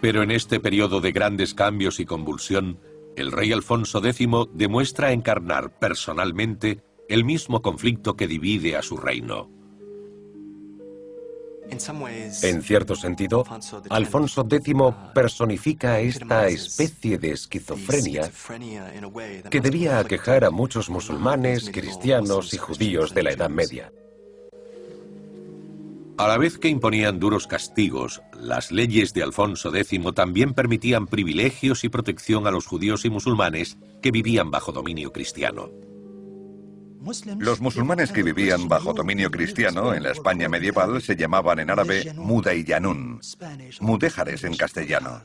Pero en este periodo de grandes cambios y convulsión, el rey Alfonso X demuestra encarnar personalmente el mismo conflicto que divide a su reino. En cierto sentido, Alfonso X personifica esta especie de esquizofrenia que debía aquejar a muchos musulmanes, cristianos y judíos de la Edad Media. A la vez que imponían duros castigos, las leyes de Alfonso X también permitían privilegios y protección a los judíos y musulmanes que vivían bajo dominio cristiano. Los musulmanes que vivían bajo dominio cristiano en la España medieval se llamaban en árabe Mudayyanun, mudéjares en castellano.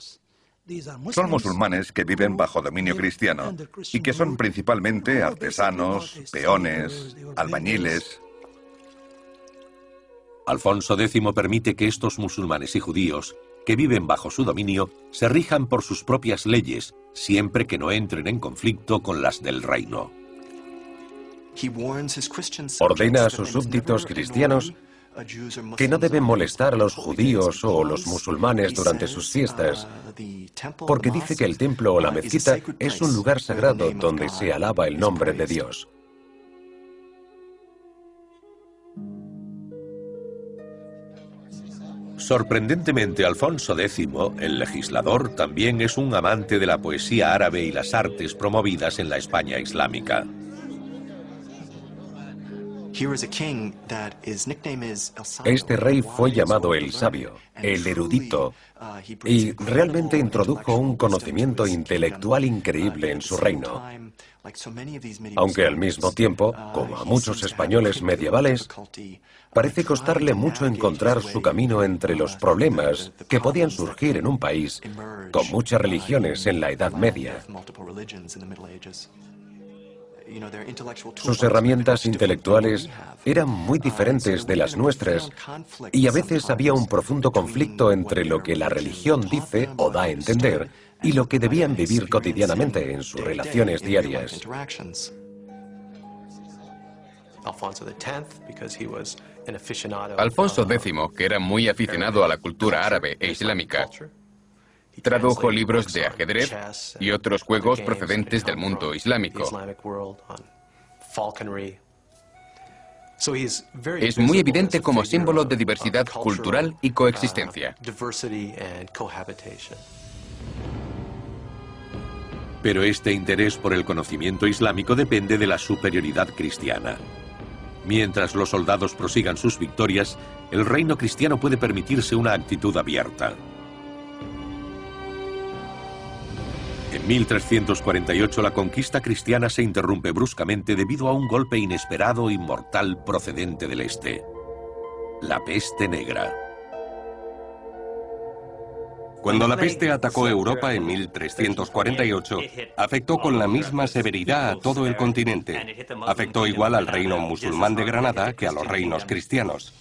Son musulmanes que viven bajo dominio cristiano y que son principalmente artesanos, peones, albañiles. Alfonso X permite que estos musulmanes y judíos, que viven bajo su dominio, se rijan por sus propias leyes, siempre que no entren en conflicto con las del reino. Ordena a sus súbditos cristianos que no deben molestar a los judíos o los musulmanes durante sus fiestas, porque dice que el templo o la mezquita es un lugar sagrado donde se alaba el nombre de Dios. Sorprendentemente, Alfonso X, el legislador, también es un amante de la poesía árabe y las artes promovidas en la España islámica. Este rey fue llamado el sabio, el erudito, uh, y realmente introdujo un conocimiento intelectual increíble en su reino. Aunque al mismo tiempo, uh, como a muchos españoles medievales, parece costarle mucho encontrar su camino entre los problemas que podían surgir en un país con muchas religiones en la Edad Media. Sus herramientas intelectuales eran muy diferentes de las nuestras y a veces había un profundo conflicto entre lo que la religión dice o da a entender y lo que debían vivir cotidianamente en sus relaciones diarias. Alfonso X, que era muy aficionado a la cultura árabe e islámica, Tradujo libros de ajedrez y otros juegos procedentes del mundo islámico. Es muy evidente como símbolo de diversidad cultural y coexistencia. Pero este interés por el conocimiento islámico depende de la superioridad cristiana. Mientras los soldados prosigan sus victorias, el reino cristiano puede permitirse una actitud abierta. En 1348 la conquista cristiana se interrumpe bruscamente debido a un golpe inesperado y mortal procedente del este. La peste negra. Cuando la peste atacó Europa en 1348, afectó con la misma severidad a todo el continente. Afectó igual al reino musulmán de Granada que a los reinos cristianos.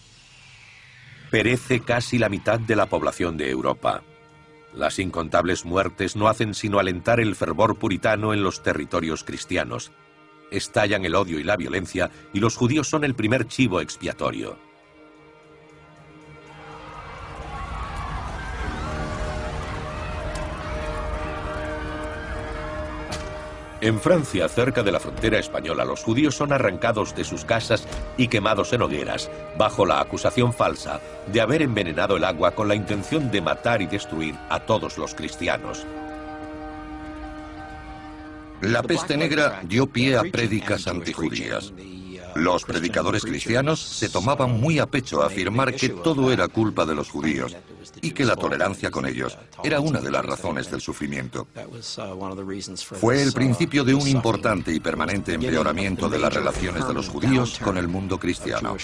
Perece casi la mitad de la población de Europa. Las incontables muertes no hacen sino alentar el fervor puritano en los territorios cristianos. Estallan el odio y la violencia y los judíos son el primer chivo expiatorio. En Francia, cerca de la frontera española, los judíos son arrancados de sus casas y quemados en hogueras, bajo la acusación falsa de haber envenenado el agua con la intención de matar y destruir a todos los cristianos. La peste negra dio pie a prédicas antijudías. Los predicadores cristianos se tomaban muy a pecho afirmar que todo era culpa de los judíos y que la tolerancia con ellos era una de las razones del sufrimiento. Fue el principio de un importante y permanente empeoramiento de las relaciones de los judíos con el mundo cristiano.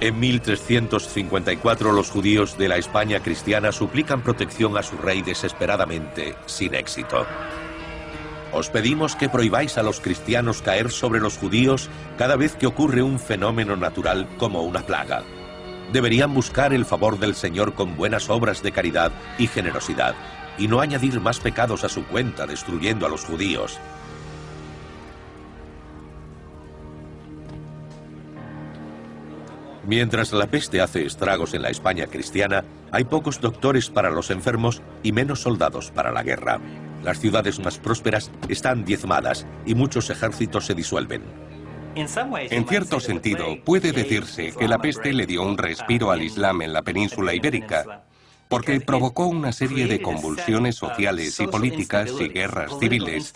En 1354 los judíos de la España cristiana suplican protección a su rey desesperadamente, sin éxito. Os pedimos que prohibáis a los cristianos caer sobre los judíos cada vez que ocurre un fenómeno natural como una plaga. Deberían buscar el favor del Señor con buenas obras de caridad y generosidad, y no añadir más pecados a su cuenta destruyendo a los judíos. Mientras la peste hace estragos en la España cristiana, hay pocos doctores para los enfermos y menos soldados para la guerra. Las ciudades más prósperas están diezmadas y muchos ejércitos se disuelven. En cierto sentido, puede decirse que la peste le dio un respiro al Islam en la península ibérica, porque provocó una serie de convulsiones sociales y políticas y guerras civiles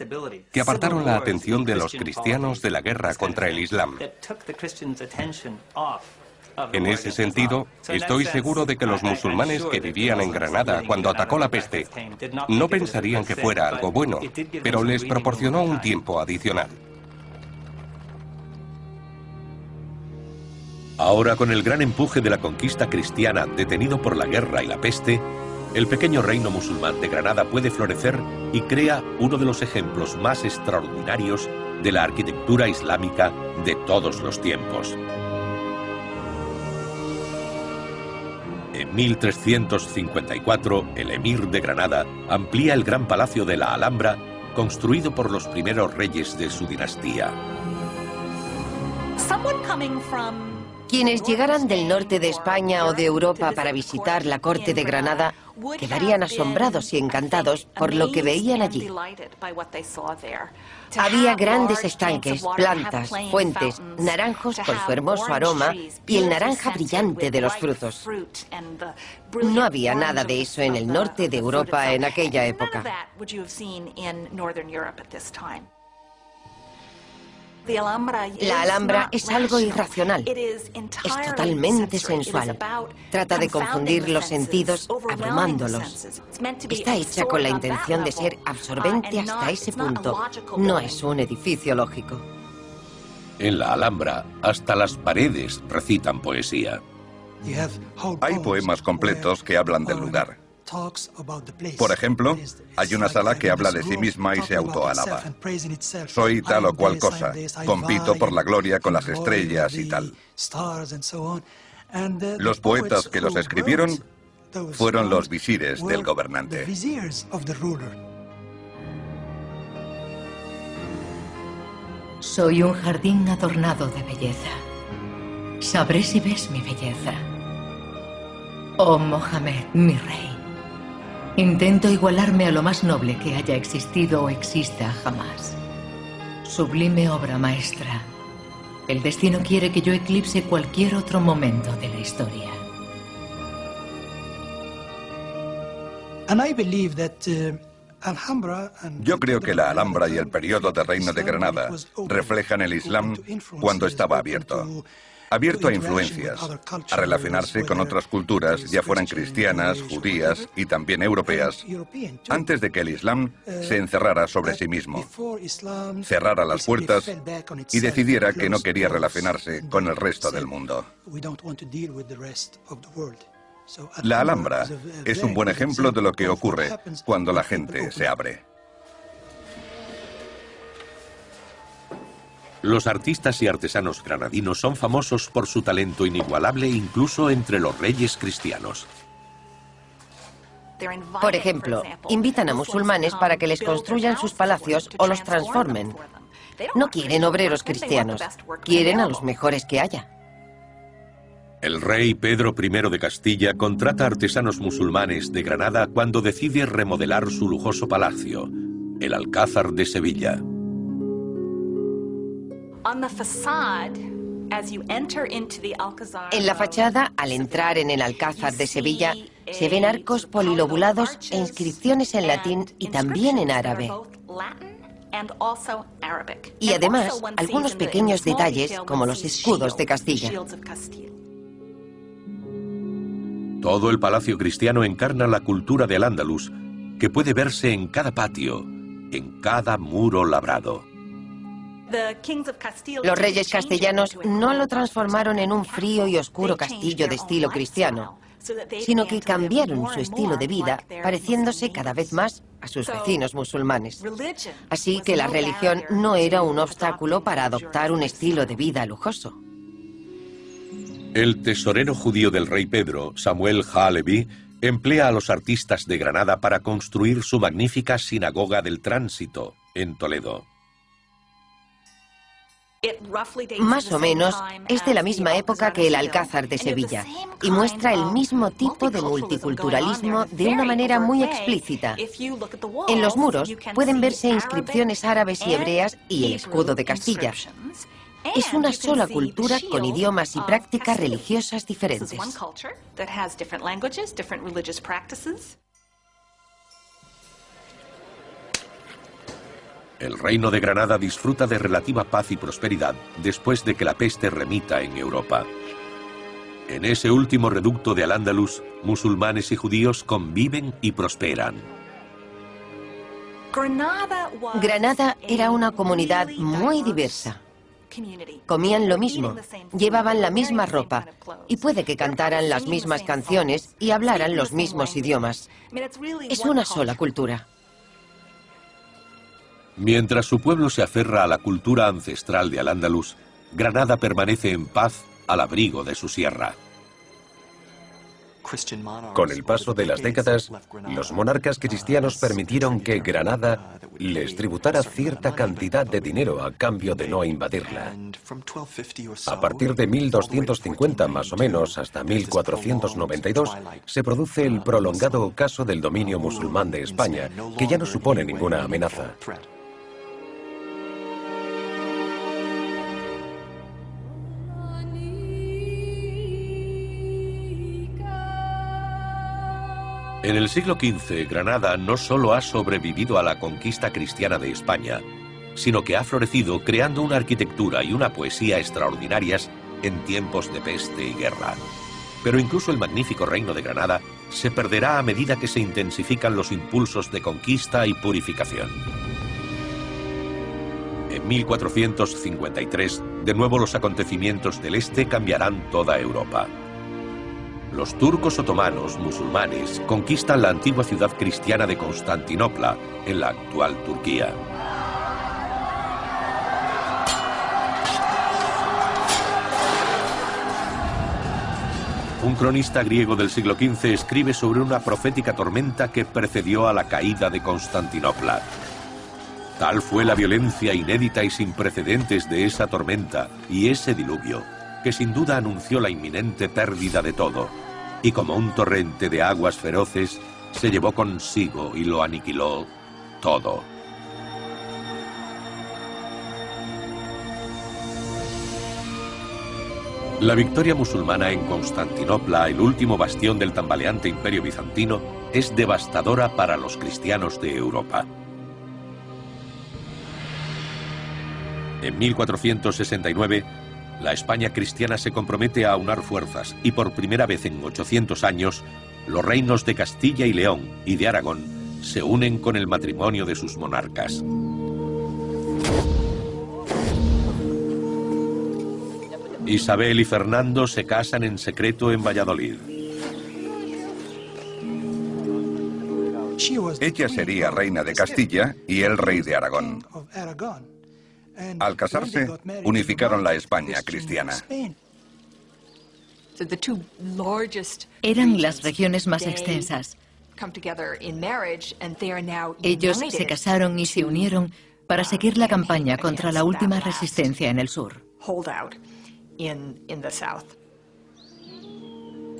que apartaron la atención de los cristianos de la guerra contra el Islam. En ese sentido, estoy seguro de que los musulmanes que vivían en Granada cuando atacó la peste no pensarían que fuera algo bueno, pero les proporcionó un tiempo adicional. Ahora, con el gran empuje de la conquista cristiana detenido por la guerra y la peste, el pequeño reino musulmán de Granada puede florecer y crea uno de los ejemplos más extraordinarios de la arquitectura islámica de todos los tiempos. 1354, el emir de Granada amplía el gran palacio de la Alhambra, construido por los primeros reyes de su dinastía. Quienes llegaran del norte de España o de Europa para visitar la corte de Granada quedarían asombrados y encantados por lo que veían allí. Había grandes estanques, plantas, fuentes, naranjos con su hermoso aroma y el naranja brillante de los frutos. No había nada de eso en el norte de Europa en aquella época. La Alhambra es algo irracional. Es totalmente sensual. Trata de confundir los sentidos abrumándolos. Está hecha con la intención de ser absorbente hasta ese punto. No es un edificio lógico. En la Alhambra, hasta las paredes recitan poesía. Hay poemas completos que hablan del lugar. Por ejemplo, hay una sala que habla de sí misma y se autoalaba. Soy tal o cual cosa, compito por la gloria con las estrellas y tal. Los poetas que los escribieron fueron los visires del gobernante. Soy un jardín adornado de belleza. Sabré si ves mi belleza. Oh Mohamed, mi rey. Intento igualarme a lo más noble que haya existido o exista jamás. Sublime obra maestra. El destino quiere que yo eclipse cualquier otro momento de la historia. Uh, yo creo que la Alhambra y el periodo de reino de Granada reflejan el Islam cuando estaba abierto abierto a influencias, a relacionarse con otras culturas, ya fueran cristianas, judías y también europeas, antes de que el Islam se encerrara sobre sí mismo, cerrara las puertas y decidiera que no quería relacionarse con el resto del mundo. La Alhambra es un buen ejemplo de lo que ocurre cuando la gente se abre. Los artistas y artesanos granadinos son famosos por su talento inigualable incluso entre los reyes cristianos. Por ejemplo, invitan a musulmanes para que les construyan sus palacios o los transformen. No quieren obreros cristianos, quieren a los mejores que haya. El rey Pedro I de Castilla contrata artesanos musulmanes de Granada cuando decide remodelar su lujoso palacio, el Alcázar de Sevilla. En la fachada, al entrar en el Alcázar de Sevilla, se ven arcos polilobulados e inscripciones en latín y también en árabe. Y además, algunos pequeños detalles como los escudos de Castilla. Todo el palacio cristiano encarna la cultura del Andalus, que puede verse en cada patio, en cada muro labrado. Los reyes castellanos no lo transformaron en un frío y oscuro castillo de estilo cristiano, sino que cambiaron su estilo de vida pareciéndose cada vez más a sus vecinos musulmanes. Así que la religión no era un obstáculo para adoptar un estilo de vida lujoso. El tesorero judío del rey Pedro, Samuel Halevi, emplea a los artistas de Granada para construir su magnífica sinagoga del tránsito en Toledo. Más o menos es de la misma época que el Alcázar de Sevilla y muestra el mismo tipo de multiculturalismo de una manera muy explícita. En los muros pueden verse inscripciones árabes y hebreas y el escudo de Castilla. Es una sola cultura con idiomas y prácticas religiosas diferentes. El reino de Granada disfruta de relativa paz y prosperidad después de que la peste remita en Europa. En ese último reducto de Al-Ándalus, musulmanes y judíos conviven y prosperan. Granada era una comunidad muy diversa. Comían lo mismo, llevaban la misma ropa y puede que cantaran las mismas canciones y hablaran los mismos idiomas. Es una sola cultura. Mientras su pueblo se aferra a la cultura ancestral de Al-Ándalus, Granada permanece en paz al abrigo de su sierra. Con el paso de las décadas, los monarcas cristianos permitieron que Granada les tributara cierta cantidad de dinero a cambio de no invadirla. A partir de 1250 más o menos hasta 1492 se produce el prolongado caso del dominio musulmán de España, que ya no supone ninguna amenaza. En el siglo XV, Granada no solo ha sobrevivido a la conquista cristiana de España, sino que ha florecido creando una arquitectura y una poesía extraordinarias en tiempos de peste y guerra. Pero incluso el magnífico reino de Granada se perderá a medida que se intensifican los impulsos de conquista y purificación. En 1453, de nuevo los acontecimientos del Este cambiarán toda Europa. Los turcos otomanos musulmanes conquistan la antigua ciudad cristiana de Constantinopla, en la actual Turquía. Un cronista griego del siglo XV escribe sobre una profética tormenta que precedió a la caída de Constantinopla. Tal fue la violencia inédita y sin precedentes de esa tormenta y ese diluvio, que sin duda anunció la inminente pérdida de todo, y como un torrente de aguas feroces se llevó consigo y lo aniquiló todo. La victoria musulmana en Constantinopla, el último bastión del tambaleante imperio bizantino, es devastadora para los cristianos de Europa. En 1469, la España cristiana se compromete a aunar fuerzas y por primera vez en 800 años, los reinos de Castilla y León y de Aragón se unen con el matrimonio de sus monarcas. Isabel y Fernando se casan en secreto en Valladolid. Ella sería reina de Castilla y él rey de Aragón. Al casarse, unificaron la España cristiana. Eran las regiones más extensas. Ellos se casaron y se unieron para seguir la campaña contra la última resistencia en el sur.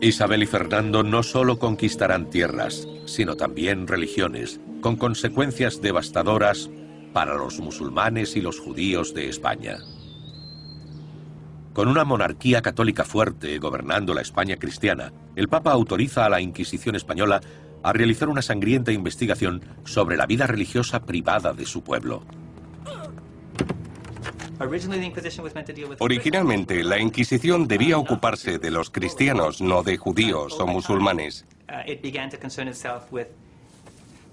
Isabel y Fernando no solo conquistarán tierras, sino también religiones, con consecuencias devastadoras para los musulmanes y los judíos de España. Con una monarquía católica fuerte gobernando la España cristiana, el Papa autoriza a la Inquisición española a realizar una sangrienta investigación sobre la vida religiosa privada de su pueblo. Originalmente, la Inquisición debía ocuparse de los cristianos, no de judíos o musulmanes.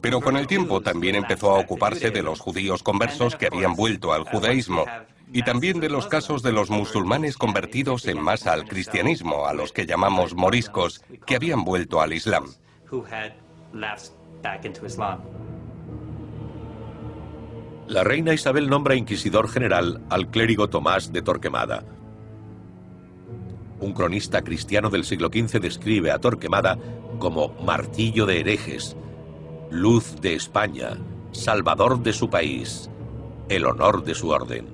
Pero con el tiempo también empezó a ocuparse de los judíos conversos que habían vuelto al judaísmo y también de los casos de los musulmanes convertidos en masa al cristianismo, a los que llamamos moriscos, que habían vuelto al Islam. La reina Isabel nombra inquisidor general al clérigo Tomás de Torquemada. Un cronista cristiano del siglo XV describe a Torquemada como martillo de herejes, luz de España, salvador de su país, el honor de su orden.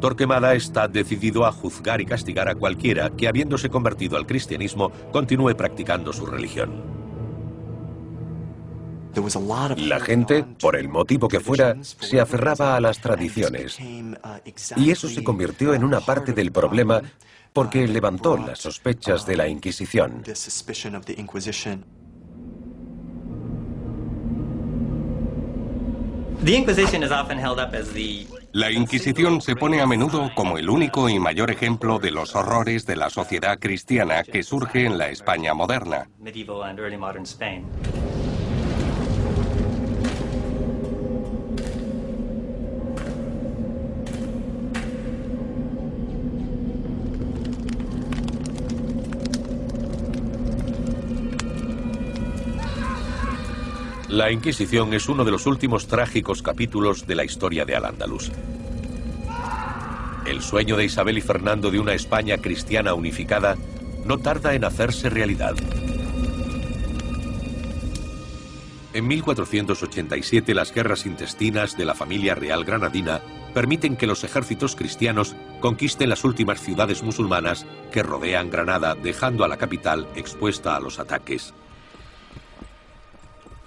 Torquemada está decidido a juzgar y castigar a cualquiera que, habiéndose convertido al cristianismo, continúe practicando su religión. La gente, por el motivo que fuera, se aferraba a las tradiciones. Y eso se convirtió en una parte del problema porque levantó las sospechas de la Inquisición. La Inquisición se pone a menudo como el único y mayor ejemplo de los horrores de la sociedad cristiana que surge en la España moderna. La Inquisición es uno de los últimos trágicos capítulos de la historia de Al-Ándalus. El sueño de Isabel y Fernando de una España cristiana unificada no tarda en hacerse realidad. En 1487 las guerras intestinas de la familia real granadina permiten que los ejércitos cristianos conquisten las últimas ciudades musulmanas que rodean Granada, dejando a la capital expuesta a los ataques.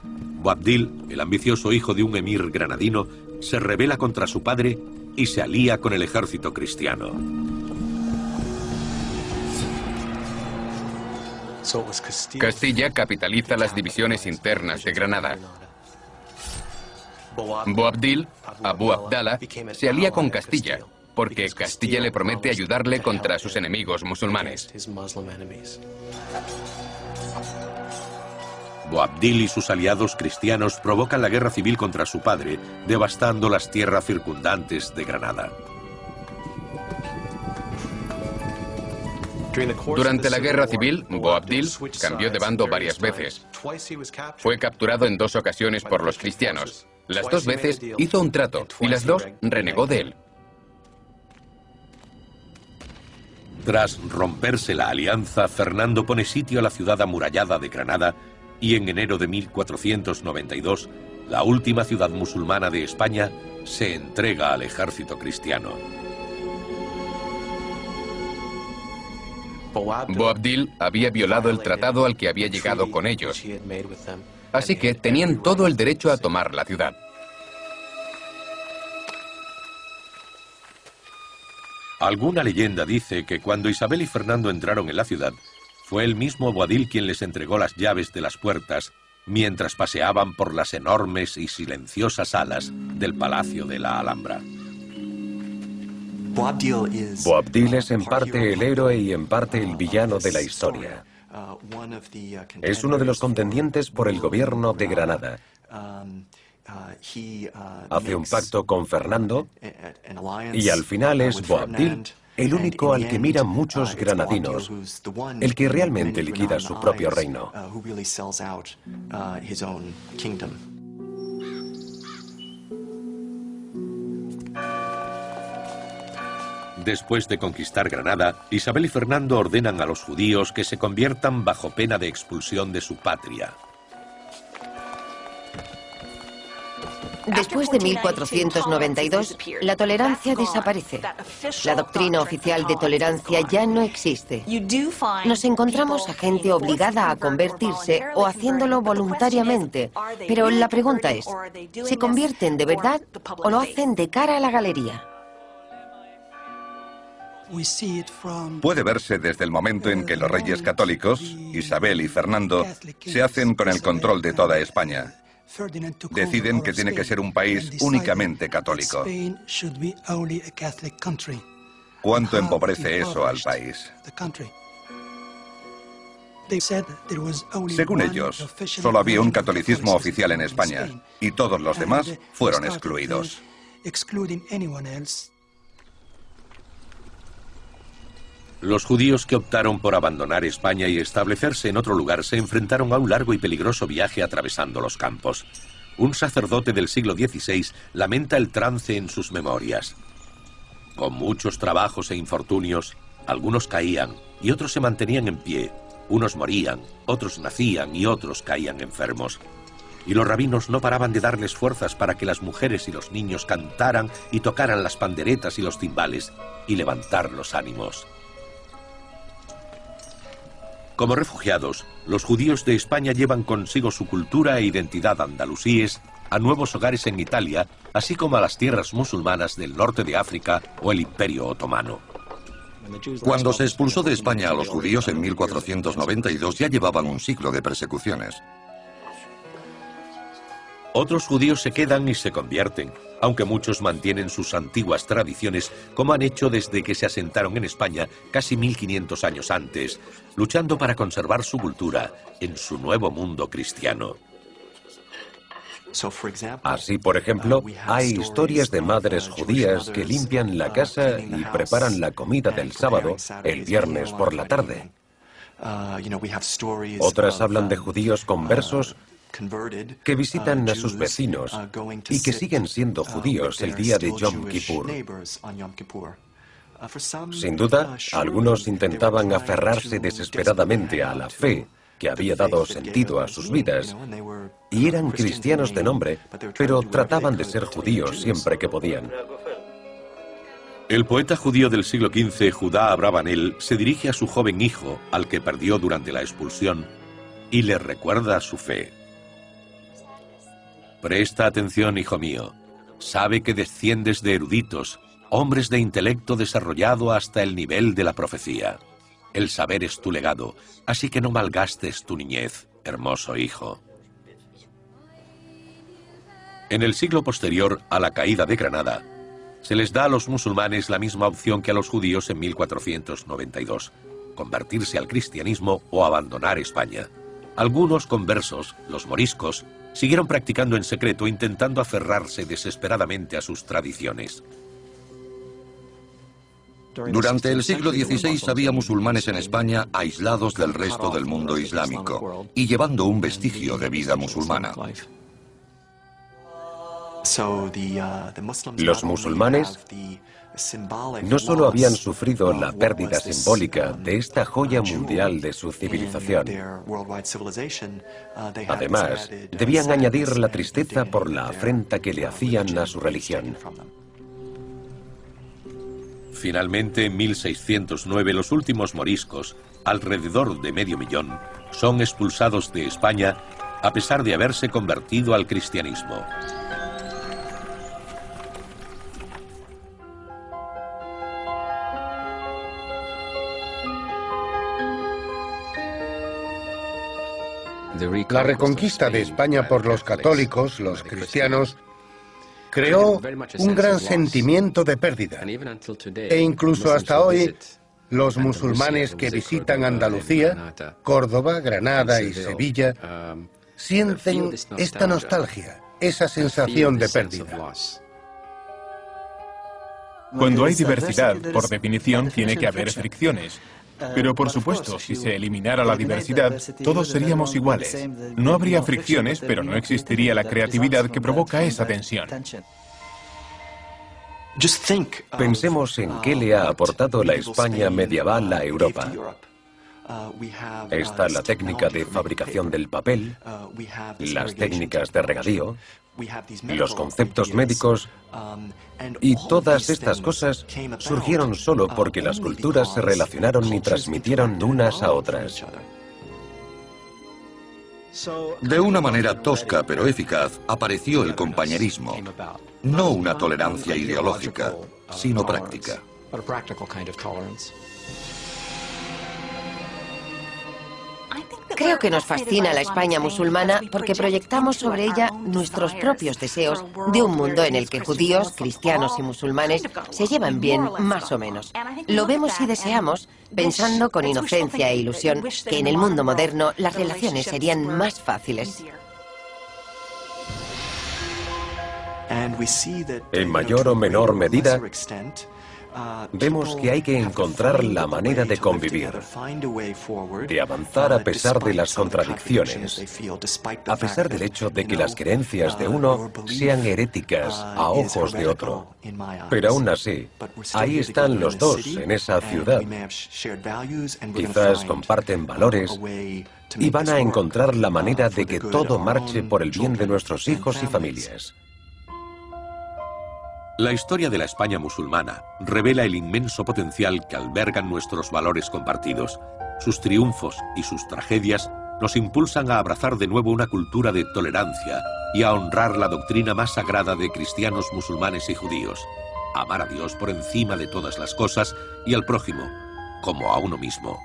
Boabdil, el ambicioso hijo de un emir granadino, se rebela contra su padre y se alía con el ejército cristiano. Castilla capitaliza las divisiones internas de Granada. Boabdil, Abu Abdala, se alía con Castilla, porque Castilla le promete ayudarle contra sus enemigos musulmanes. Boabdil y sus aliados cristianos provocan la guerra civil contra su padre, devastando las tierras circundantes de Granada. Durante la guerra civil, Boabdil cambió de bando varias veces. Fue capturado en dos ocasiones por los cristianos. Las dos veces hizo un trato y las dos renegó de él. Tras romperse la alianza, Fernando pone sitio a la ciudad amurallada de Granada y en enero de 1492, la última ciudad musulmana de España se entrega al ejército cristiano. Boabdil había violado el tratado al que había llegado con ellos, así que tenían todo el derecho a tomar la ciudad. Alguna leyenda dice que cuando Isabel y Fernando entraron en la ciudad, fue el mismo Boadil quien les entregó las llaves de las puertas mientras paseaban por las enormes y silenciosas salas del Palacio de la Alhambra. Boabdil es en parte el héroe y en parte el villano de la historia. Es uno de los contendientes por el gobierno de Granada. Hace un pacto con Fernando y al final es Boabdil el único al que miran muchos granadinos, el que realmente liquida su propio reino. Después de conquistar Granada, Isabel y Fernando ordenan a los judíos que se conviertan bajo pena de expulsión de su patria. Después de 1492, la tolerancia desaparece. La doctrina oficial de tolerancia ya no existe. Nos encontramos a gente obligada a convertirse o haciéndolo voluntariamente. Pero la pregunta es, ¿se convierten de verdad o lo hacen de cara a la galería? Puede verse desde el momento en que los reyes católicos, Isabel y Fernando, se hacen con el control de toda España deciden que tiene que ser un país únicamente católico. ¿Cuánto empobrece eso al país? Según ellos, solo había un catolicismo oficial en España y todos los demás fueron excluidos. Los judíos que optaron por abandonar España y establecerse en otro lugar se enfrentaron a un largo y peligroso viaje atravesando los campos. Un sacerdote del siglo XVI lamenta el trance en sus memorias. Con muchos trabajos e infortunios, algunos caían y otros se mantenían en pie. Unos morían, otros nacían y otros caían enfermos. Y los rabinos no paraban de darles fuerzas para que las mujeres y los niños cantaran y tocaran las panderetas y los timbales y levantar los ánimos. Como refugiados, los judíos de España llevan consigo su cultura e identidad andalusíes a nuevos hogares en Italia, así como a las tierras musulmanas del norte de África o el Imperio Otomano. Cuando se expulsó de España a los judíos en 1492 ya llevaban un ciclo de persecuciones. Otros judíos se quedan y se convierten, aunque muchos mantienen sus antiguas tradiciones como han hecho desde que se asentaron en España casi 1500 años antes, luchando para conservar su cultura en su nuevo mundo cristiano. Así, por ejemplo, hay historias de madres judías que limpian la casa y preparan la comida del sábado el viernes por la tarde. Otras hablan de judíos conversos que visitan a sus vecinos y que siguen siendo judíos el día de Yom Kippur. Sin duda, algunos intentaban aferrarse desesperadamente a la fe que había dado sentido a sus vidas, y eran cristianos de nombre, pero trataban de ser judíos siempre que podían. El poeta judío del siglo XV, Judá Abravanel, se dirige a su joven hijo, al que perdió durante la expulsión, y le recuerda su fe. Presta atención, hijo mío. Sabe que desciendes de eruditos, hombres de intelecto desarrollado hasta el nivel de la profecía. El saber es tu legado, así que no malgastes tu niñez, hermoso hijo. En el siglo posterior a la caída de Granada, se les da a los musulmanes la misma opción que a los judíos en 1492, convertirse al cristianismo o abandonar España. Algunos conversos, los moriscos, siguieron practicando en secreto intentando aferrarse desesperadamente a sus tradiciones. Durante el siglo XVI había musulmanes en España aislados del resto del mundo islámico y llevando un vestigio de vida musulmana. Los musulmanes no solo habían sufrido la pérdida simbólica de esta joya mundial de su civilización, además, debían añadir la tristeza por la afrenta que le hacían a su religión. Finalmente, en 1609, los últimos moriscos, alrededor de medio millón, son expulsados de España a pesar de haberse convertido al cristianismo. La reconquista de España por los católicos, los cristianos, creó un gran sentimiento de pérdida. E incluso hasta hoy, los musulmanes que visitan Andalucía, Córdoba, Granada y Sevilla, sienten esta nostalgia, esa sensación de pérdida. Cuando hay diversidad, por definición, tiene que haber fricciones. Pero por supuesto, si se eliminara la diversidad, todos seríamos iguales. No habría fricciones, pero no existiría la creatividad que provoca esa tensión. Pensemos en qué le ha aportado la España medieval a Europa. Está la técnica de fabricación del papel, las técnicas de regadío, los conceptos médicos y todas estas cosas surgieron solo porque las culturas se relacionaron y transmitieron unas a otras. De una manera tosca pero eficaz apareció el compañerismo, no una tolerancia ideológica, sino práctica. Creo que nos fascina la España musulmana porque proyectamos sobre ella nuestros propios deseos de un mundo en el que judíos, cristianos y musulmanes se llevan bien más o menos. Lo vemos y deseamos pensando con inocencia e ilusión que en el mundo moderno las relaciones serían más fáciles. En mayor o menor medida, vemos que hay que encontrar la manera de convivir, de avanzar a pesar de las contradicciones, a pesar del hecho de que las creencias de uno sean heréticas a ojos de otro. Pero aún así, ahí están los dos en esa ciudad. Quizás comparten valores y van a encontrar la manera de que todo marche por el bien de nuestros hijos y familias. La historia de la España musulmana revela el inmenso potencial que albergan nuestros valores compartidos, Sus triunfos y sus tragedias nos impulsan a abrazar de nuevo una cultura de tolerancia y a honrar la doctrina más sagrada de cristianos, musulmanes y judíos, amar a Dios por encima de todas las cosas y al prójimo como a uno mismo.